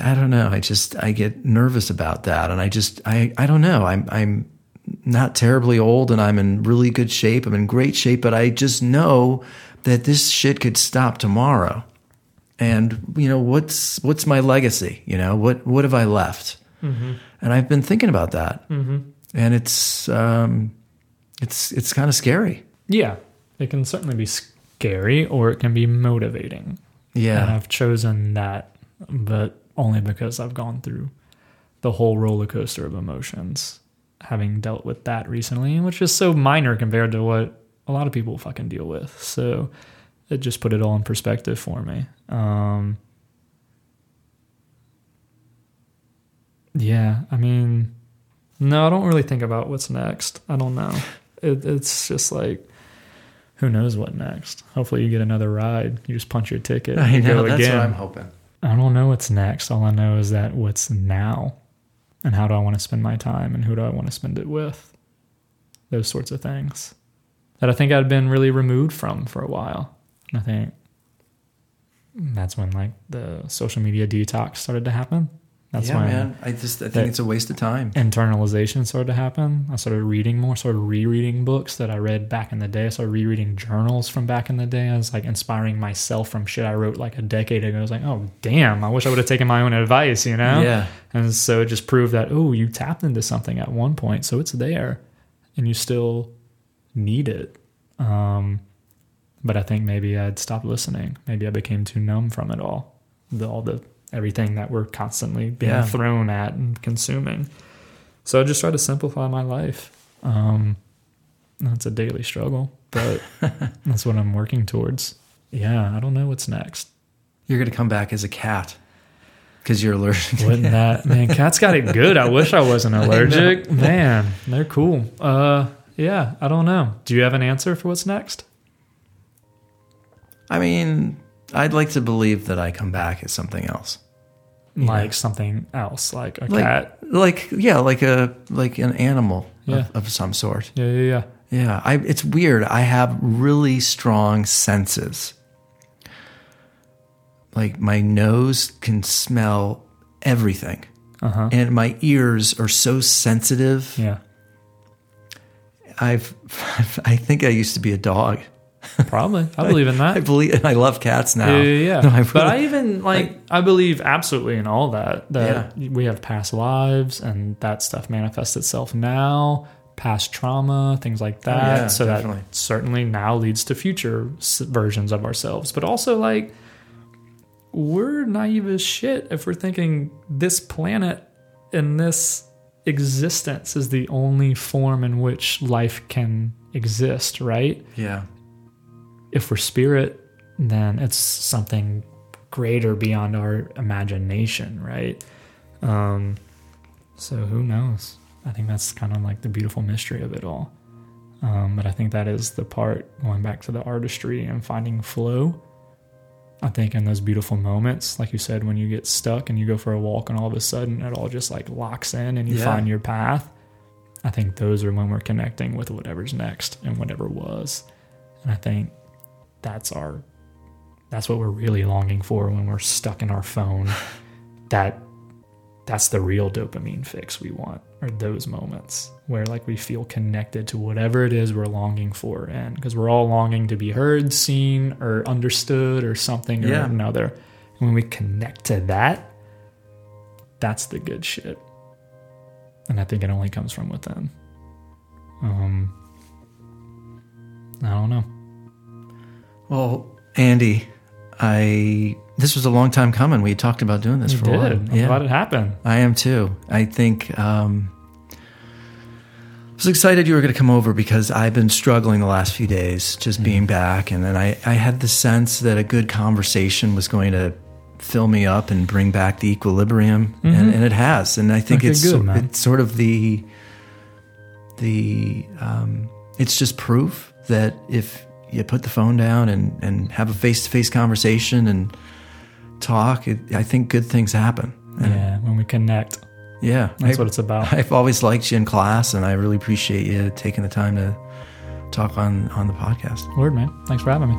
I don't know. I just I get nervous about that, and I just I I don't know. I'm I'm not terribly old, and I'm in really good shape. I'm in great shape, but I just know that this shit could stop tomorrow, and you know what's what's my legacy you know what what have i left Mm-hmm. and i've been thinking about that Mm-hmm. and it's um it's it's kind of scary Yeah, it can certainly be scary or it can be motivating. And yeah I've chosen that, but only because I've gone through the whole roller coaster of emotions, having dealt with that recently, which is so minor compared to what a lot of people fucking deal with. So it just put it all in perspective for me. Um, yeah, I mean, no, I don't really think about what's next. I don't know. It, it's just like, who knows what next? Hopefully, you get another ride. You just punch your ticket. i you know go that's again. what i'm hoping I don't know what's next. All I know is that what's now and how do I want to spend my time and who do I want to spend it with? Those sorts of things that I think I'd been really removed from for a while. And I think that's when like the social media detox started to happen. That's yeah man i just i think it's a waste of time internalization started to happen. I started reading more, started rereading books that I read back in the day. I started rereading journals from back in the day. I was like inspiring myself from shit I wrote like a decade ago. I was like, oh, damn, I wish I would have taken my own advice, you know? yeah And so it just proved that, oh, you tapped into something at one point. So it's there and you still need it. Um, but I think maybe I'd stopped listening. Maybe I became too numb from it all. The, all the everything that we're constantly being Yeah. thrown at and consuming. So I just try to simplify my life. Um, that's a daily struggle, but that's what I'm working towards. Yeah, I don't know what's next. you're gonna come back as a cat because you're allergic to Wouldn't that man? Cats got it good. I wish I wasn't allergic. Man, they're cool. Uh, yeah, I don't know. Do you have an answer for what's next? i mean i'd like to believe that i come back as something else Yeah. Like something else, like a like cat. like yeah like a like an animal Yeah. of, of some sort Yeah, yeah, yeah. Yeah, I, it's weird. I have really strong senses. Like my nose can smell everything, Uh huh. and my ears are so sensitive. Yeah, I've, I think I used to be a dog. Probably. I believe in that. I believe, and I love cats now. Yeah, yeah, yeah. No, I but I even like I believe absolutely in all that. That we have past lives and that stuff manifests itself now, past trauma, things like that. Oh, yeah, so definitely. that certainly now leads to future s- versions of ourselves. But also like we're naive as shit if we're thinking this planet and this existence is the only form in which life can exist, right? Yeah, if we're spirit, then it's something greater beyond our imagination, right? Um, so who knows? I think that's kind of like the beautiful mystery of it all. Um, but I think that is the part going back to the artistry and finding flow. I think in those beautiful moments, like you said, when you get stuck and you go for a walk and all of a sudden it all just like locks in and you Yeah. find your path. I think those are when we're connecting with whatever's next and whatever was. And I think that's our that's what we're really longing for when we're stuck in our phone. that that's the real dopamine fix we want are those moments where like we feel connected to whatever it is we're longing for and because we're all longing to be heard seen or understood or something or another. And when we connect to that that's the good shit. And i think it only comes from within. Um i don't know Well, Andy, I this was a long time coming. We talked about doing this you for did a while. i'm glad it happened I am too. I think um, I was excited you were going to come over because I've been struggling the last few days just being back, and then I, I had the sense that a good conversation was going to fill me up and bring back the equilibrium, and, and it has. And I think Okay, it's good, so- it's sort of the the um, it's just proof that if you put the phone down and, and have a face to face conversation and talk, it, I think good things happen. And yeah when we connect yeah, that's I, what it's about I've always liked you in class, and I really appreciate you taking the time to talk on on the podcast. Word, man. Thanks for having me.